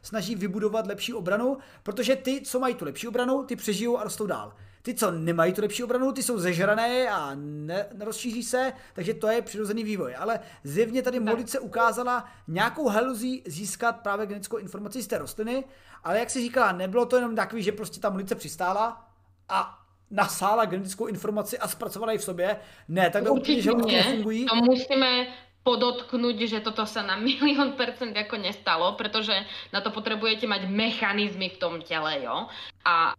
snaží vybudovat lepší obranu, protože ty, co mají tu lepší obranu, ty přežijou a rostou dál. Ty, co nemají tu lepší obranu, ty jsou zežrané a ne, nerozšíří se, takže to je přirozený vývoj. Ale zjevně tady Molice ukázala nějakou haluzí získat právě genetickou informaci z té rostliny, ale jak si říkala, nebylo to jenom takový, že prostě ta munice přistála a nasála genetickou informaci a zpracovala ji v sobě. Ne, tak to úplně žaludky nefungují. To musíme podotknúť, že toto sa na milión percent ako nestalo, pretože na to potrebujete mať mechanizmy v tom tele, jo. A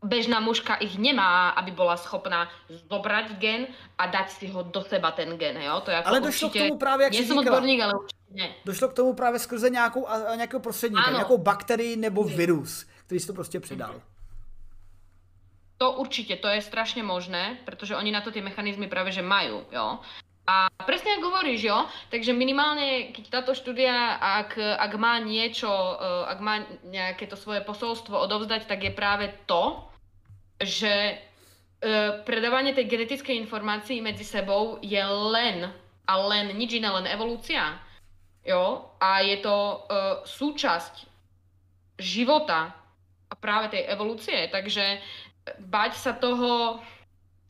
bežná mužka ich nemá, aby bola schopná zobrať gen a dať si ho do seba ten gen, jo. To je ale došlo určitě, k tomu právě, jak jsem odborník, ale určitě ne. Došlo k tomu právě skrze nějakou, nějakého prostředníka, ano. nějakou bakterii nebo virus, který si to prostě předal. Mhm. To určite, to je strašne možné, pretože oni na to tie mechanizmy práve že majú, jo. A presne ako hovoríš, jo, takže minimálne, keď táto štúdia, ak, ak má niečo, eh, ak má nejaké to svoje posolstvo odovzdať, tak je práve to, že eh, predávanie tej genetickej informácii medzi sebou je len a len nič iné, len evolúcia. Jo? A je to uh, súčasť života a práve tej evolúcie. Takže bať sa toho,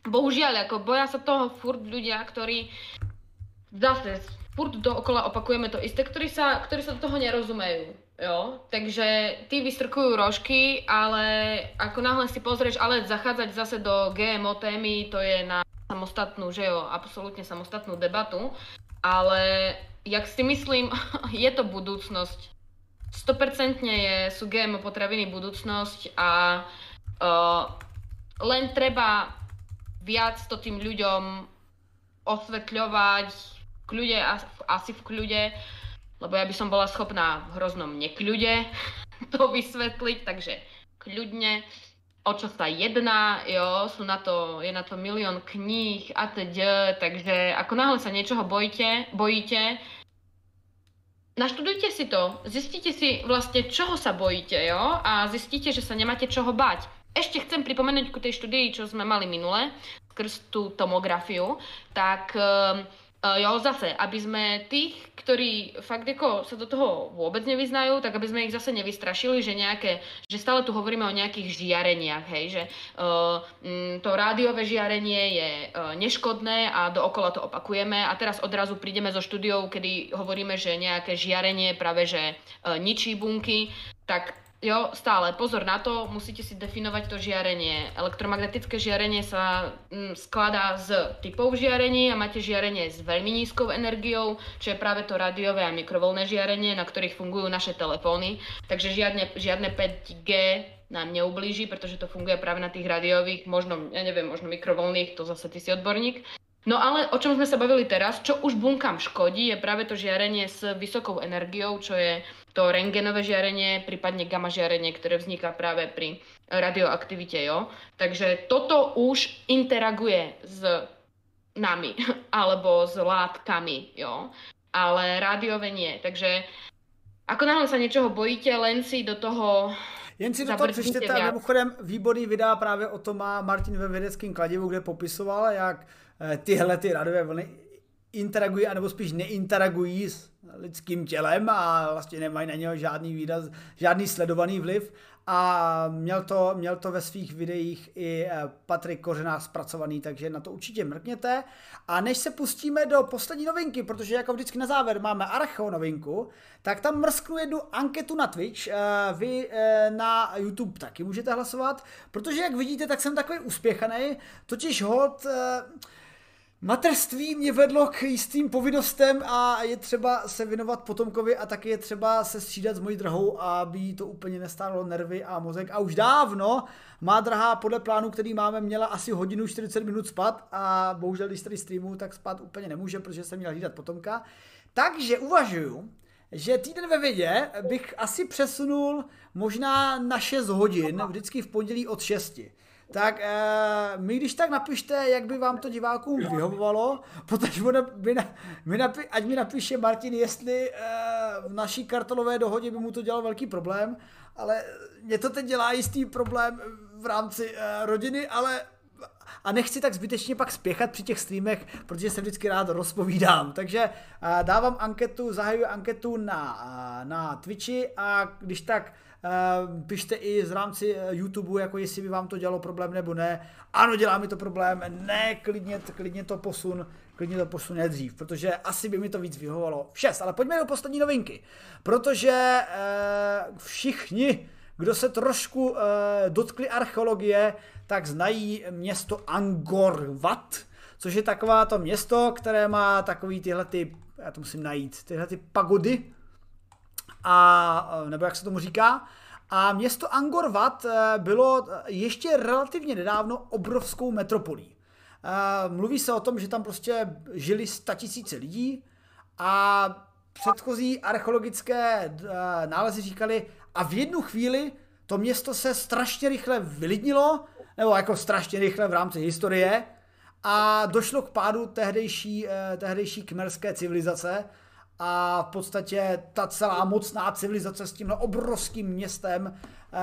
bohužiaľ, ako boja sa toho furt ľudia, ktorí zase furt dookola opakujeme to isté, ktorí sa, ktorí sa do toho nerozumejú. Jo? Takže tí vystrkujú rožky, ale ako náhle si pozrieš, ale zachádzať zase do GMO témy, to je na samostatnú, že jo, absolútne samostatnú debatu. Ale jak si myslím, je to budúcnosť. 100% je, sú GMO potraviny budúcnosť a uh, len treba viac to tým ľuďom osvetľovať v kľude, asi v kľude, lebo ja by som bola schopná v hroznom nekľude to vysvetliť, takže kľudne o čo sa jedná, jo, sú na to, je na to milión kníh a teď, takže ako náhle sa niečoho bojíte, bojíte, naštudujte si to, zistíte si vlastne, čoho sa bojíte, jo, a zistíte, že sa nemáte čoho bať. Ešte chcem pripomenúť ku tej štúdii, čo sme mali minule, skrz tú tomografiu, tak um, Uh, jo, zase, aby sme tých, ktorí fakt ako sa do toho vôbec nevyznajú, tak aby sme ich zase nevystrašili, že nejaké, že stále tu hovoríme o nejakých žiareniach, hej, že uh, to rádiové žiarenie je uh, neškodné a dookola to opakujeme. A teraz odrazu prídeme zo štúdiou, kedy hovoríme, že nejaké žiarenie práve že ničí bunky, tak Jo, stále, pozor na to, musíte si definovať to žiarenie. Elektromagnetické žiarenie sa mm, skladá z typov žiarení a máte žiarenie s veľmi nízkou energiou, čo je práve to rádiové a mikrovolné žiarenie, na ktorých fungujú naše telefóny. Takže žiadne, žiadne 5G nám neublíži, pretože to funguje práve na tých rádiových, možno, ja neviem, možno mikrovolných, to zase ty si odborník. No ale o čom sme sa bavili teraz, čo už bunkám škodí, je práve to žiarenie s vysokou energiou, čo je to rengenové žiarenie, prípadne gamma žiarenie, ktoré vzniká práve pri radioaktivite. Jo? Takže toto už interaguje s nami alebo s látkami, jo? ale rádiové nie. Takže ako náhle sa niečoho bojíte, len si do toho jen si do toho přečtěte, mimochodem výborný videa právě o tom má Martin ve vědeckém kladivu, kde popisoval, jak Eh, tyhle ty radové vlny interagují, anebo spíš neinteragují s lidským tělem a vlastně nemají na něho žádný výraz, žádný sledovaný vliv. A měl to, měl to ve svých videích i eh, Patrik Kořenář zpracovaný, takže na to určitě mrkněte. A než se pustíme do poslední novinky, protože jako vždycky na závěr máme archeo novinku, tak tam mrsknu jednu anketu na Twitch. Eh, vy na YouTube taky můžete hlasovat, protože jak vidíte, tak jsem takový uspěchaný, totiž hod Materství mě vedlo k jistým povinnostem a je třeba se věnovat potomkovi a taky je třeba se střídat s mojí drahou, aby jí to úplně nestálo nervy a mozek. A už dávno má drahá podle plánu, který máme, měla asi hodinu 40 minut spát a bohužel, když tady streamu, tak spát úplně nemůže, protože jsem měl hlídat potomka. Takže uvažuju, že týden ve vědě bych asi přesunul možná na 6 hodin, vždycky v pondělí od 6. Tak uh, mi když tak napište, jak by vám to divákům vyhovovalo, protože mi, na, mi napi, ať mi napíše Martin, jestli uh, v naší kartelové dohodě by mu to dělal velký problém, ale mě to teď dělá jistý problém v rámci uh, rodiny, ale a nechci tak zbytečně pak spěchat při těch streamech, protože se vždycky rád rozpovídám. Takže uh, dávám anketu, zahajuji anketu na, uh, na Twitchi a když tak pište i z rámci eh, YouTube, jako jestli by vám to dělalo problém nebo ne. Ano, dělá mi to problém, ne, klidně, klidně to posun, klidně to posune dřív, protože asi by mi to víc vyhovovalo. Šest, ale pojďme do poslední novinky, protože uh, všichni, kdo se trošku dotkli archeologie, tak znají město Angor Wat, což je taková to město, které má takový tyhle ty, já to musím najít, tyhle ty pagody, a, nebo jak se tomu říká. A město Angor Wat eh, bylo ještě relativně nedávno obrovskou metropolí. Eh, mluví se o tom, že tam prostě žili tisíce lidí a předchozí archeologické eh, nálezy říkali, a v jednu chvíli to město se strašně rychle vylidnilo, nebo jako strašně rychle v rámci historie, a došlo k pádu tehdejší, tehdejší kmerské civilizace, a v podstatě ta celá mocná civilizace s tímhle obrovským městem eh,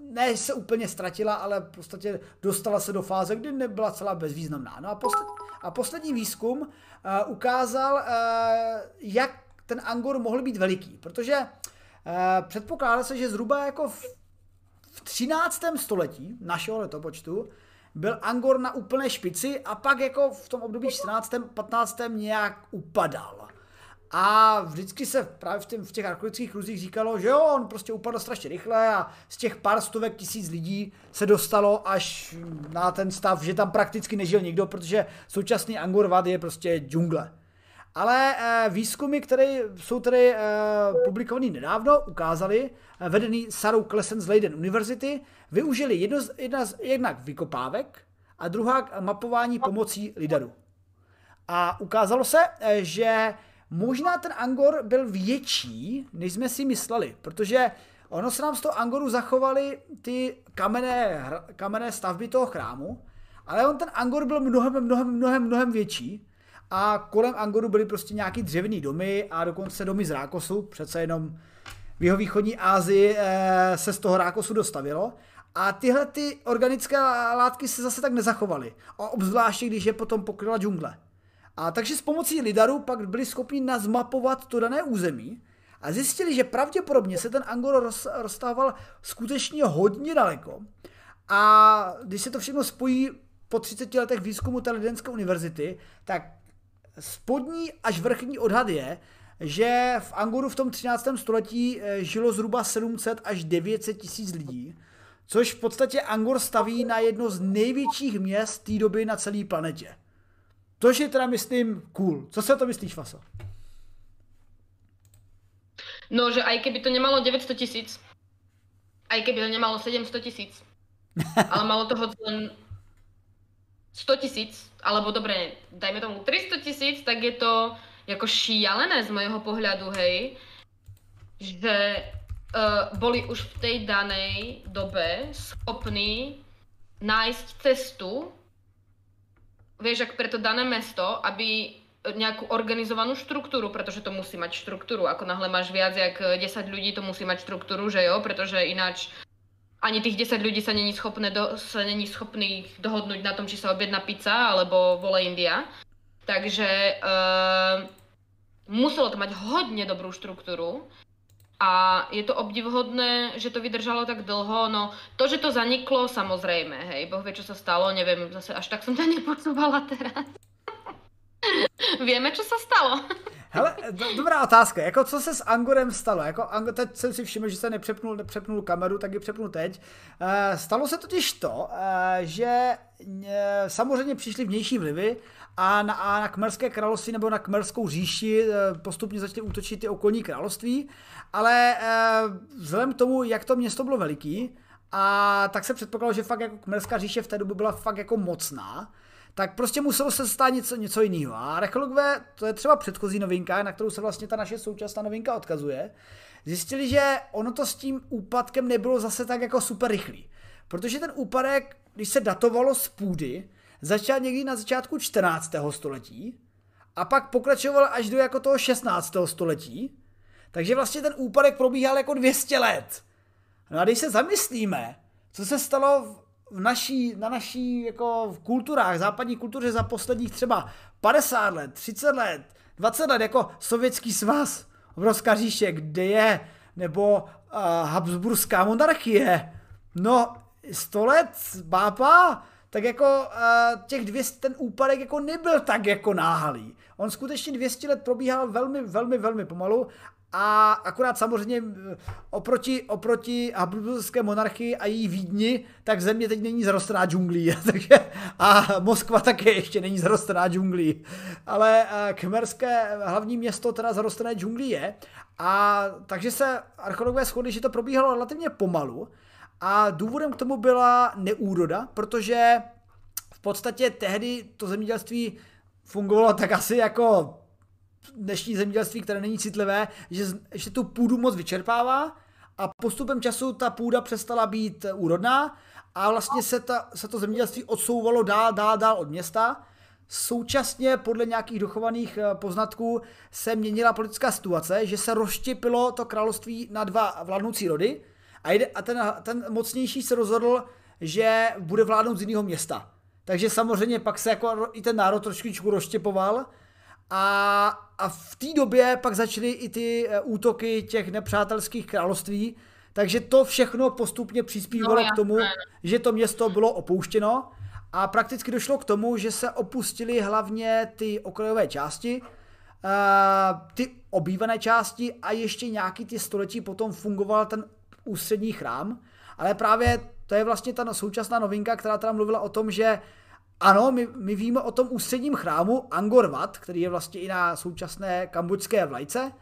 ne se úplně ztratila, ale v podstatě dostala se do fáze, kdy nebyla celá bezvýznamná. No a, posled, a poslední výzkum eh, ukázal, eh, jak ten Angor mohl být veliký, protože předpokládá se, že zhruba jako v, v 13. století našeho letopočtu byl Angor na úplné špici a pak jako v tom období 14. 15. nějak upadal. A vždycky se právě v, těm, v těch archeologických kruzích říkalo, že jo, on prostě upadl strašně rychle a z těch pár stovek tisíc lidí se dostalo až na ten stav, že tam prakticky nežil nikdo, protože současný Angkor Wat je prostě džungle. Ale eh, výzkumy, které jsou tedy eh, publikované nedávno, ukázali, eh, vedený Sarou Klesen z Leiden University, využili jedno, jedna z, jednak vykopávek a druhá mapování pomocí lidaru. A ukázalo se, eh, že možná ten Angor byl větší, než jsme si mysleli, protože ono se nám z toho Angoru zachovaly ty kamenné, kamenné stavby toho chrámu, ale on ten Angor byl mnohem, mnohem, mnohem, mnohem větší a kolem Angoru byly prostě nějaký dřevěný domy a dokonce domy z Rákosu, přece jenom v jeho východní Asii eh, se z toho Rákosu dostavilo. A tyhle ty organické látky se zase tak nezachovaly. A obzvláště, když je potom pokryla džungle. A takže s pomocí lidaru pak byli schopni nazmapovat to dané území a zjistili, že pravděpodobně se ten Angor roz, rozstával skutečně hodně daleko. A když se to všechno spojí po 30 letech výzkumu Teledenské univerzity, tak spodní až vrchní odhad je, že v Angoru v tom 13. století eh, žilo zhruba 700 až 900 tisíc lidí, což v podstatě Angor staví na jedno z největších měst té doby na celé planetě. Což je teda, myslím, cool. Co se to myslíš, Faso? No, že aj keby to nemalo 900 tisíc, aj keby to nemalo 700 tisíc, ale malo toho len 100 tisíc, alebo dobre, dajme tomu 300 tisíc, tak je to jako šialené z mojho pohľadu, hej, že uh, boli už v tej danej dobe schopní nájsť cestu, vieš, ak pre to dané mesto, aby nejakú organizovanú štruktúru, pretože to musí mať štruktúru. Ako náhle máš viac jak 10 ľudí, to musí mať štruktúru, že jo? Pretože ináč ani tých 10 ľudí sa není, schopné do, sa není schopný dohodnúť na tom, či sa objedná pizza alebo vole India. Takže uh, muselo to mať hodne dobrú štruktúru a je to obdivhodné, že to vydržalo tak dlho. No to, že to zaniklo, samozrejme, hej, Boh vie, čo sa stalo, neviem, zase až tak som to nepodsúvala teraz. Vieme, čo sa stalo. Hele, do, dobrá otázka. Jako co se s Angorem stalo? Jako, teď jsem si všiml, že se nepřepnul, nepřepnul kameru, tak ji přepnu teď. E, stalo se totiž to, e, že e, samozřejmě přišly vnější vlivy a na, a na Kmerské království nebo na Kmerskou říši e, postupně začaly útočit ty okolní království, ale e, vzhledem k tomu, jak to město bylo veliký, a tak se předpokládalo, že fakt jako Kmerská říše v té době byla fakt jako mocná, tak prostě muselo se stát něco, něco jiného. A archeologové, to je třeba předchozí novinka, na kterou se vlastně ta naše současná novinka odkazuje, zjistili, že ono to s tím úpadkem nebylo zase tak jako super rychlý. Protože ten úpadek, když se datovalo z půdy, začal někdy na začátku 14. století a pak pokračoval až do jako toho 16. století. Takže vlastně ten úpadek probíhal jako 200 let. No a když se zamyslíme, co se stalo v naší, na naší jako v kulturách, západní kultuře za posledních třeba 50 let, 30 let, 20 let, jako sovětský svaz, obrovská říše, kde je, nebo uh, Habsburská monarchie, no 100 let, bápa, tak jako uh, těch 200, ten úpadek jako nebyl tak jako náhalý. On skutečně 200 let probíhal velmi, velmi, velmi pomalu a akorát samozřejmě eh, oproti, oproti Habsburské monarchii a její Vídni, tak země teď není zarostná džunglí. Takže, a Moskva také ještě není zarostná džunglí. Ale eh, Kmerské hlavní město teda zarostné džunglí je. A takže se archeologové shodli, že to probíhalo relativně pomalu. A důvodem k tomu byla neúroda, protože v podstatě tehdy to zemědělství fungovalo tak asi jako dnešní zemědělství, které není citlivé, že, že tu půdu moc vyčerpává a postupem času ta půda přestala být úrodná a vlastně se, ta, se to zemědělství odsouvalo dál, dál, dál od města. Současně podle nějakých dochovaných eh, poznatků se měnila politická situace, že se rozštěpilo to království na dva vládnoucí rody a, jde, a ten, ten mocnější se rozhodl, že bude vládnout z jiného města. Takže samozřejmě pak se jako i ten národ trošičku rozštěpoval a, a v té době pak začaly i ty eh, útoky těch nepřátelských království, takže to všechno postupně přispívalo no, k tomu, že to město bylo opouštěno. A prakticky došlo k tomu, že se opustily hlavně ty okrajové části, uh, ty obývané části a ještě nějaký ty století potom fungoval ten ústřední chrám, ale právě to je vlastně ta současná novinka, která teda mluvila o tom, že ano, my, my víme o tom ústředním chrámu Angkor Wat, který je vlastně i na současné kambodžské vlajce,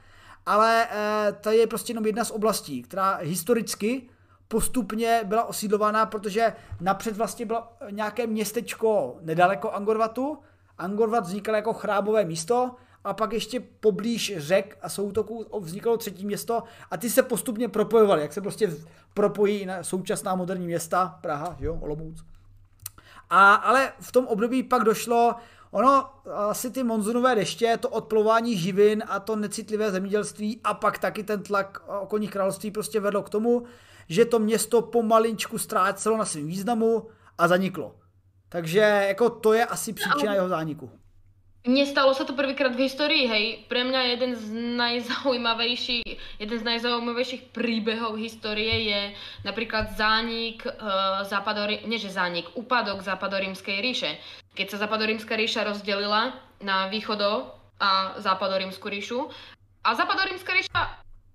ale e, to je prostě jenom jedna z oblastí, která historicky postupně byla osídlována, protože napřed vlastně bylo nějaké městečko nedaleko Angorvatu. Angorvat vznikal jako chrábové místo a pak ještě poblíž řek a soutoků vzniklo třetí město a ty se postupně propojovaly, jak se prostě propojí na současná moderní města, Praha, jo, Olomouc. A, ale v tom období pak došlo, ono, asi ty monzunové deště, to odplování živin a to necitlivé zemědělství a pak taky ten tlak okolních království prostě vedlo k tomu, že to město pomalinčku ztrácelo na svém významu a zaniklo. Takže jako to je asi příčina jeho zániku. Nestalo sa to prvýkrát v histórii, hej. Pre mňa jeden z najzaujímavejších, jeden z najzaujímavejších príbehov histórie je napríklad zánik uh, západory, nie že zánik, úpadok západorímskej ríše. Keď sa západorímska ríša rozdelila na východo a západorímsku ríšu a západorímska ríša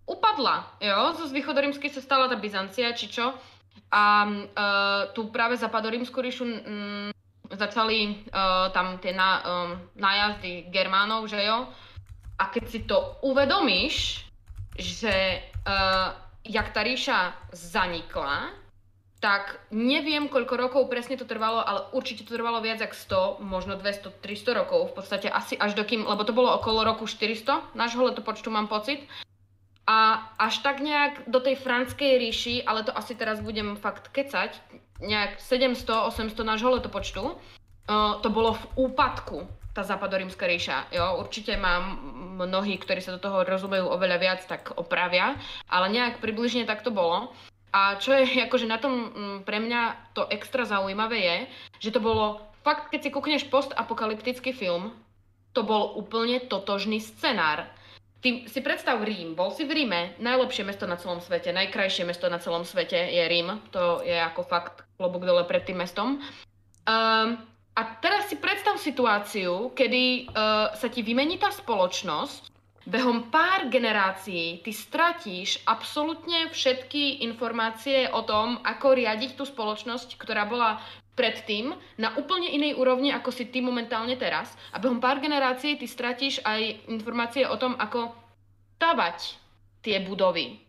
upadla, jo, z východorímskej sa stala tá Byzancia, či čo. A uh, tu práve západorímsku ríšu um, začali uh, tam tie na, um, nájazdy Germánov, že jo? A keď si to uvedomíš, že uh, jak ta ríša zanikla, tak neviem, koľko rokov presne to trvalo, ale určite to trvalo viac ako 100, možno 200, 300 rokov, v podstate asi až do kým, lebo to bolo okolo roku 400, nášho letopočtu mám pocit. A až tak nejak do tej franskej ríši, ale to asi teraz budem fakt kecať, nejak 700-800 nášho letopočtu, to bolo v úpadku, tá západorímska ríša. Jo? Určite mám mnohí, ktorí sa do toho rozumejú oveľa viac, tak opravia, ale nejak približne tak to bolo. A čo je akože na tom mm, pre mňa to extra zaujímavé je, že to bolo fakt, keď si kúkneš postapokalyptický film, to bol úplne totožný scenár. Ty si predstav Rím, bol si v Ríme, najlepšie mesto na celom svete, najkrajšie mesto na celom svete je Rím, to je ako fakt klobúk dole pred tým mestom. Um, a teraz si predstav situáciu, kedy uh, sa ti vymení tá spoločnosť, behom pár generácií ty stratíš absolútne všetky informácie o tom, ako riadiť tú spoločnosť, ktorá bola predtým na úplne inej úrovni, ako si ty momentálne teraz. A behom pár generácií ty stratíš aj informácie o tom, ako stavať tie budovy.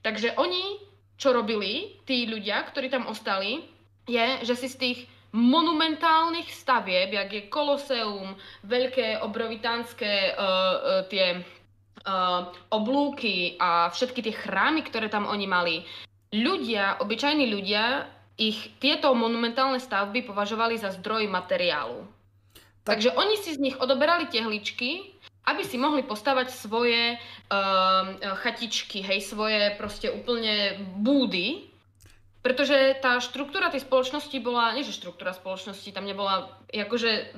Takže oni, čo robili, tí ľudia, ktorí tam ostali, je, že si z tých monumentálnych stavieb, jak je Koloseum, veľké obrovitánske uh, uh, tie uh, oblúky a všetky tie chrámy, ktoré tam oni mali, ľudia, obyčajní ľudia ich tieto monumentálne stavby považovali za zdroj materiálu. Tak... Takže oni si z nich odoberali tehličky, aby si mohli postavať svoje uh, chatičky, hej, svoje proste úplne búdy, pretože tá štruktúra tej spoločnosti bola, nie že štruktúra spoločnosti, tam nebola, akože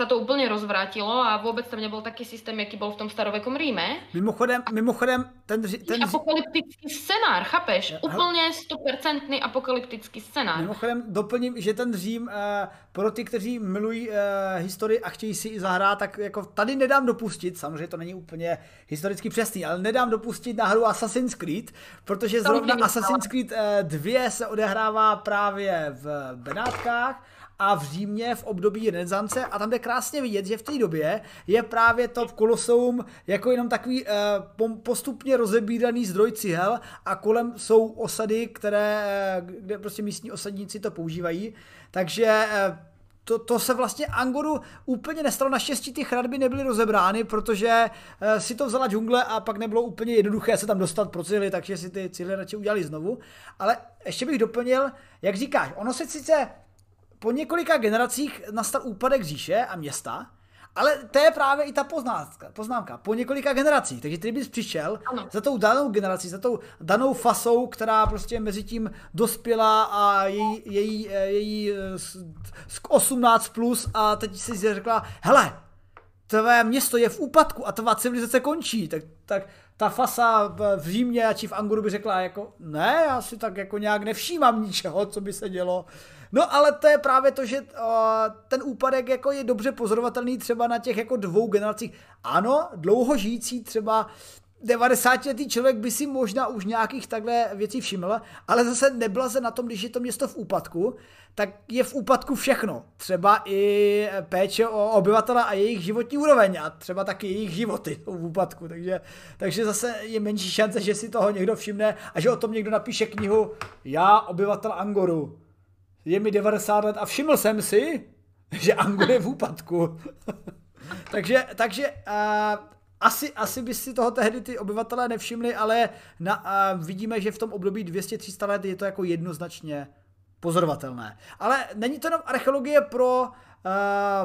sa to úplně rozvrátilo a vůbec tam nebyl taký systém, jaký byl v tom starovekom Ríme. Mimochodem, mimochodem ten, ten... Apokalyptický scénář, chápeš? Úplně stopercentný apokalyptický scénář. Mimochodem doplním, že ten Řím, eh, pro ty, kteří milují eh, historii a chtějí si i zahrát, tak jako tady nedám dopustit, samozřejmě to není úplně historicky přesný, ale nedám dopustit na hru Assassin's Creed, protože zrovna Assassin's Creed eh, 2 se odehrává právě v Benátkách a v Římě v období renesance a tam je krásně vidět, že v té době je právě to v Koloseum jako jenom takový eh, postupně rozebíraný zdroj cihel a kolem jsou osady, které, eh, kde prostě místní osadníci to používají. Takže eh, to, to se vlastně Angoru úplně nestalo. Naštěstí ty chradby nebyly rozebrány, protože eh, si to vzala džungle a pak nebylo úplně jednoduché se tam dostat pro cihly, takže si ty cihly radši udělali znovu. Ale ještě bych doplnil, jak říkáš, ono se sice po několika generacích nastal úpadek říše a města, ale to je právě i ta poznámka, poznámka po několika generacích. Takže ty bys přišel ano. za tou danou generací, za tou danou fasou, která prostě mezi tím dospěla a její, její, její 18 plus a teď si řekla, hele, tvé město je v úpadku a tvá civilizace končí, tak, tak ta fasa v Římě či v Anguru by řekla jako, ne, já si tak jako nějak nevšímám ničeho, co by se dělo. No ale to je právě to, že uh, ten úpadek jako je dobře pozorovatelný třeba na těch jako dvou generacích. Ano, dlouho žijící třeba 90-letý člověk by si možná už nějakých takhle věcí všiml, ale zase neblaze na tom, když je to město v úpadku, tak je v úpadku všechno. Třeba i péče o obyvatele a jejich životní úroveň a třeba taky jejich životy v úpadku. Takže, takže zase je menší šance, že si toho někdo všimne a že o tom někdo napíše knihu Já, obyvatel Angoru. Je mi 90 let a všiml jsem si, že Angor je v úpadku. takže, takže uh, asi, asi by si toho tehdy ty obyvatelé nevšimli, ale na, uh, vidíme, že v tom období 200-300 let je to jako jednoznačně pozorovatelné. Ale není to jenom archeologie pro, uh,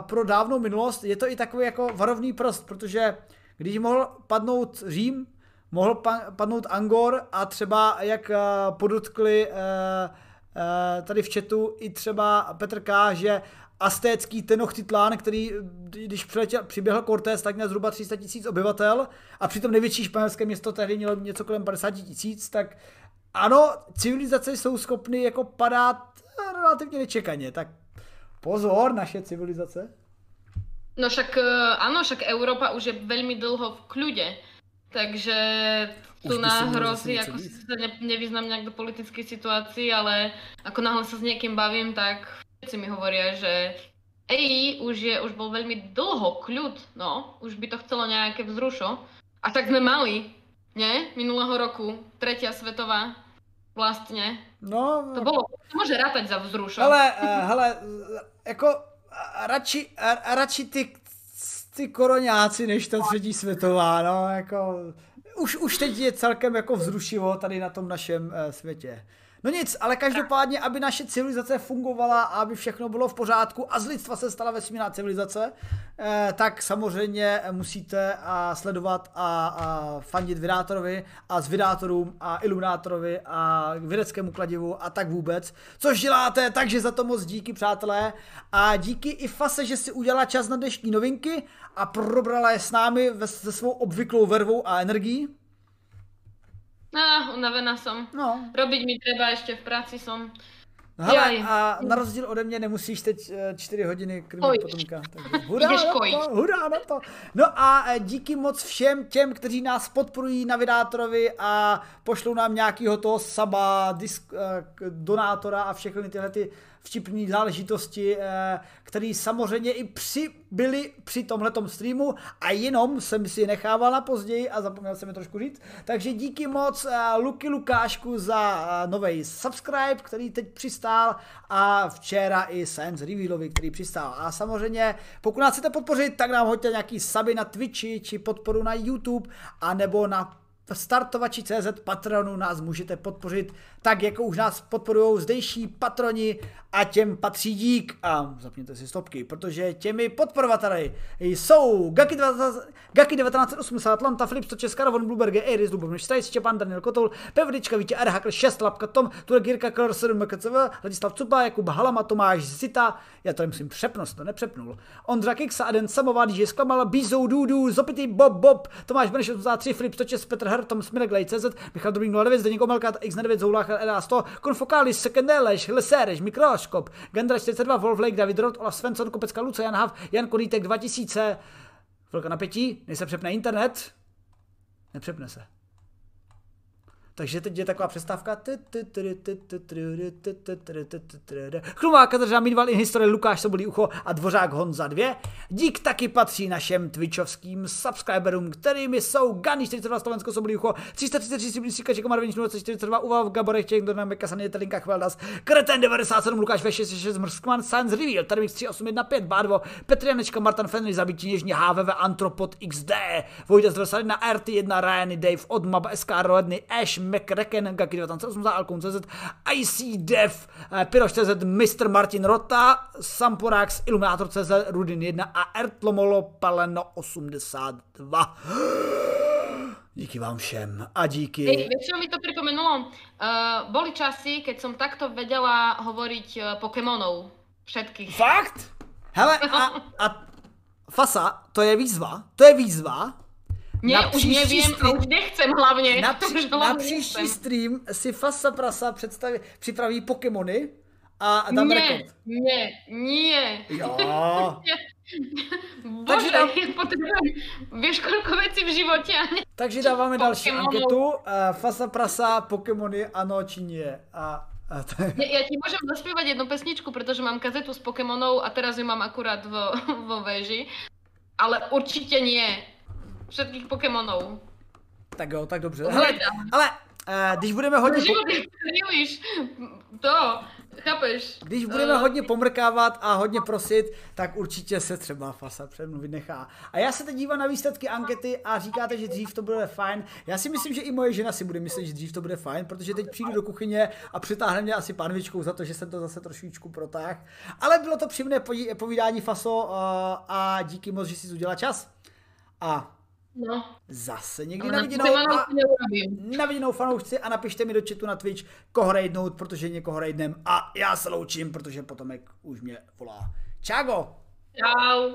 pro dávnou minulost, je to i takový jako varovný prst, protože když mohl padnout Řím, mohl pa, padnout Angor a třeba jak uh, podotkli uh, tady v chatu i třeba Petr K., že aztécký Tenochtitlán, který, když přiletěl, přiběhl Cortés, tak měl zhruba 300 tisíc obyvatel a přitom největší španělské město tehdy mělo něco kolem 50 tisíc, tak ano, civilizace jsou schopny jako padat relativně nečekaně, tak pozor, naše civilizace. No však ano, však Európa už je velmi dlho v kľude, takže tu hrozí, ako si sa ne, nevyznám nejak do politickej situácii, ale ako náhle sa s niekým bavím, tak všetci mi hovoria, že EI už, je, už bol veľmi dlho kľud, no, už by to chcelo nejaké vzrušo. A tak sme mali, nie? Minulého roku, tretia svetová, vlastně. No, to bylo, to může rátať za vzrušo. Ale, uh, hele, jako radši, radši ty, ty koroňáci, než ta třetí světová, no, jako, už, už teď je celkem jako vzrušivo tady na tom našem uh, světě. No nic, ale každopádně, aby naše civilizace fungovala a aby všechno bylo v pořádku a z lidstva se stala vesmírná civilizace, eh, tak samozřejmě musíte a sledovat a, a fandit Vydátorovi a s Vydátorům a Iluminátorovi a vědeckému kladivu a tak vůbec. Což děláte, takže za to moc díky, přátelé. A díky i Fase, že si udělala čas na dnešní novinky a probrala je s námi se svou obvyklou vervou a energií. No, unavená som. No. Robiť mi treba, ešte v práci som. No hele, a na rozdíl ode mě nemusíš teď 4 eh, hodiny krmit potomka. Takže hurá na to, hurá na to. No a eh, díky moc všem těm, kteří nás podporují na Vydátorovi a pošlou nám nějakýho toho saba, disk, eh, donátora a všechny tyhle ty vtipné záležitosti, eh, které samozřejmě i při, byly při tomhletom streamu a jenom jsem si je nechával na později a zapomněl jsem je trošku říct. Takže díky moc eh, Luky Lukášku za eh, nový subscribe, který teď přistál a včera i Science Revealovi, který přistál. A samozřejmě, pokud nás chcete podpořit, tak nám hoďte nějaký suby na Twitchi či podporu na YouTube a nebo na startovači CZ patronu nás můžete podpořit tak, jako už nás podporují zdejší patroni a těm patří dík. A zapněte si stopky, protože těmi podporovateli jsou Gaki, 19, Gaki 1980, Atlanta, Filip, Česká, Ravon, Blueberg, Eris, Lubomír Štajc, Štěpán, Daniel Kotoul, Pevdička, Vítě, R, Hakl, 6, Lapka, Tom, Turek, Jirka, Klor, 7, MKCV, Ladislav Cupa, Jakub Halama, Tomáš Zita, já to musím přepnost, to nepřepnul. Ondra Kiksa, Aden Samová, DJ Zklamal, Bizou, Dudu, Zopity, Bob, Bob, Tomáš Beneš, 83, Filip, Stočes, Petr Her, Tom Smirek, CZ, Michal Dobrý 09, Zdeněk Omelka, X9, Zoulách, LA 100, Konfokális, Sekendéleš, Lesereš, Mikroskop, Gendra 42, Wolf Lake, David Roth, Olaf Svensson, Kopecka Luce, Jan Hav, Jan Konítek 2000, Velká napětí, než se přepne internet, nepřepne se. Takže teď je taková přestávka. Chlumáka držá Midval in historie Lukáš Sobolí ucho a Dvořák Honza 2. Dík taky patří našem twitchovským subscriberům, kterými jsou Gany 42 Slovensko Sobolí ucho, 333 Siblisíka Čeko Marvin 042 Uva v Gaborech Ček Dorna Mekasany Telinka Chveldas, Kreten 97 Lukáš V66 Mrskman Science Reveal, Termix 3815 Bádvo, Petr Janečka Martin Fenry Zabití něžně HVV Antropod XD, Vojta z na RT1 Ryany Dave od Mab SK Roedny Ash McRacken, Gaki 1980, Alkun CZ, IC Dev, eh, Piroš CZ, Mr. Martin Rota, Samporax, Illuminator CZ, Rudin 1 a Ertlomolo Paleno 82. Díky vám všem a díky. Hej, vieš, čo mi to pripomenulo? Uh, boli časy, keď som takto vedela hovoriť uh, Pokémonov. Všetkých. Fakt? Hele, a, a Fasa, to je výzva, to je výzva, Ne, na už nevím stream, a už nechcem hlavně. Na, při, na příští nechcem. stream si Fasa Prasa představí, připraví Pokémony a dám ne, rekord. Ne, nie. Jo. Bože, Takže tam... potřebuji, víš, kolik věcí v životě ne Takže dáváme další Pokémonů. anketu. Uh, fasa prasa, Pokémony, ano či nie. A, to je... Ja, ja ti môžem zaspievať jednu pesničku, pretože mám kazetu s Pokémonov a teraz ju mám akurát vo, vo veži. Ale určite nie. Všetkých Pokémonov. Tak jo, tak dobře. Hele, ale uh, když budeme hodně... Po... To, chápeš? Když budeme Eh, hodně pomrkávat a hodně prosit, tak určitě se třeba Fasa přemluvit nechá. A já se teď dívám na výsledky ankety a říkáte, že dřív to bude fajn. Já si myslím, že i moje žena si bude myslet, že dřív to bude fajn, protože teď přijdu do kuchyně a přitáhne mě asi panvičkou za to, že jsem to zase trošičku protáhl. Ale bylo to příjemné povídání Faso a, a díky moc, že jsi udělal čas. A No, zase někdy ale na na viděnou. Pokémonov A... to neurobím. Na viděnou fanoušci a napište mi do chatu na Twitch, koho raidnout, protože někoho raidnem a já se loučím, protože potomek už mě volá. Čágo! Čau.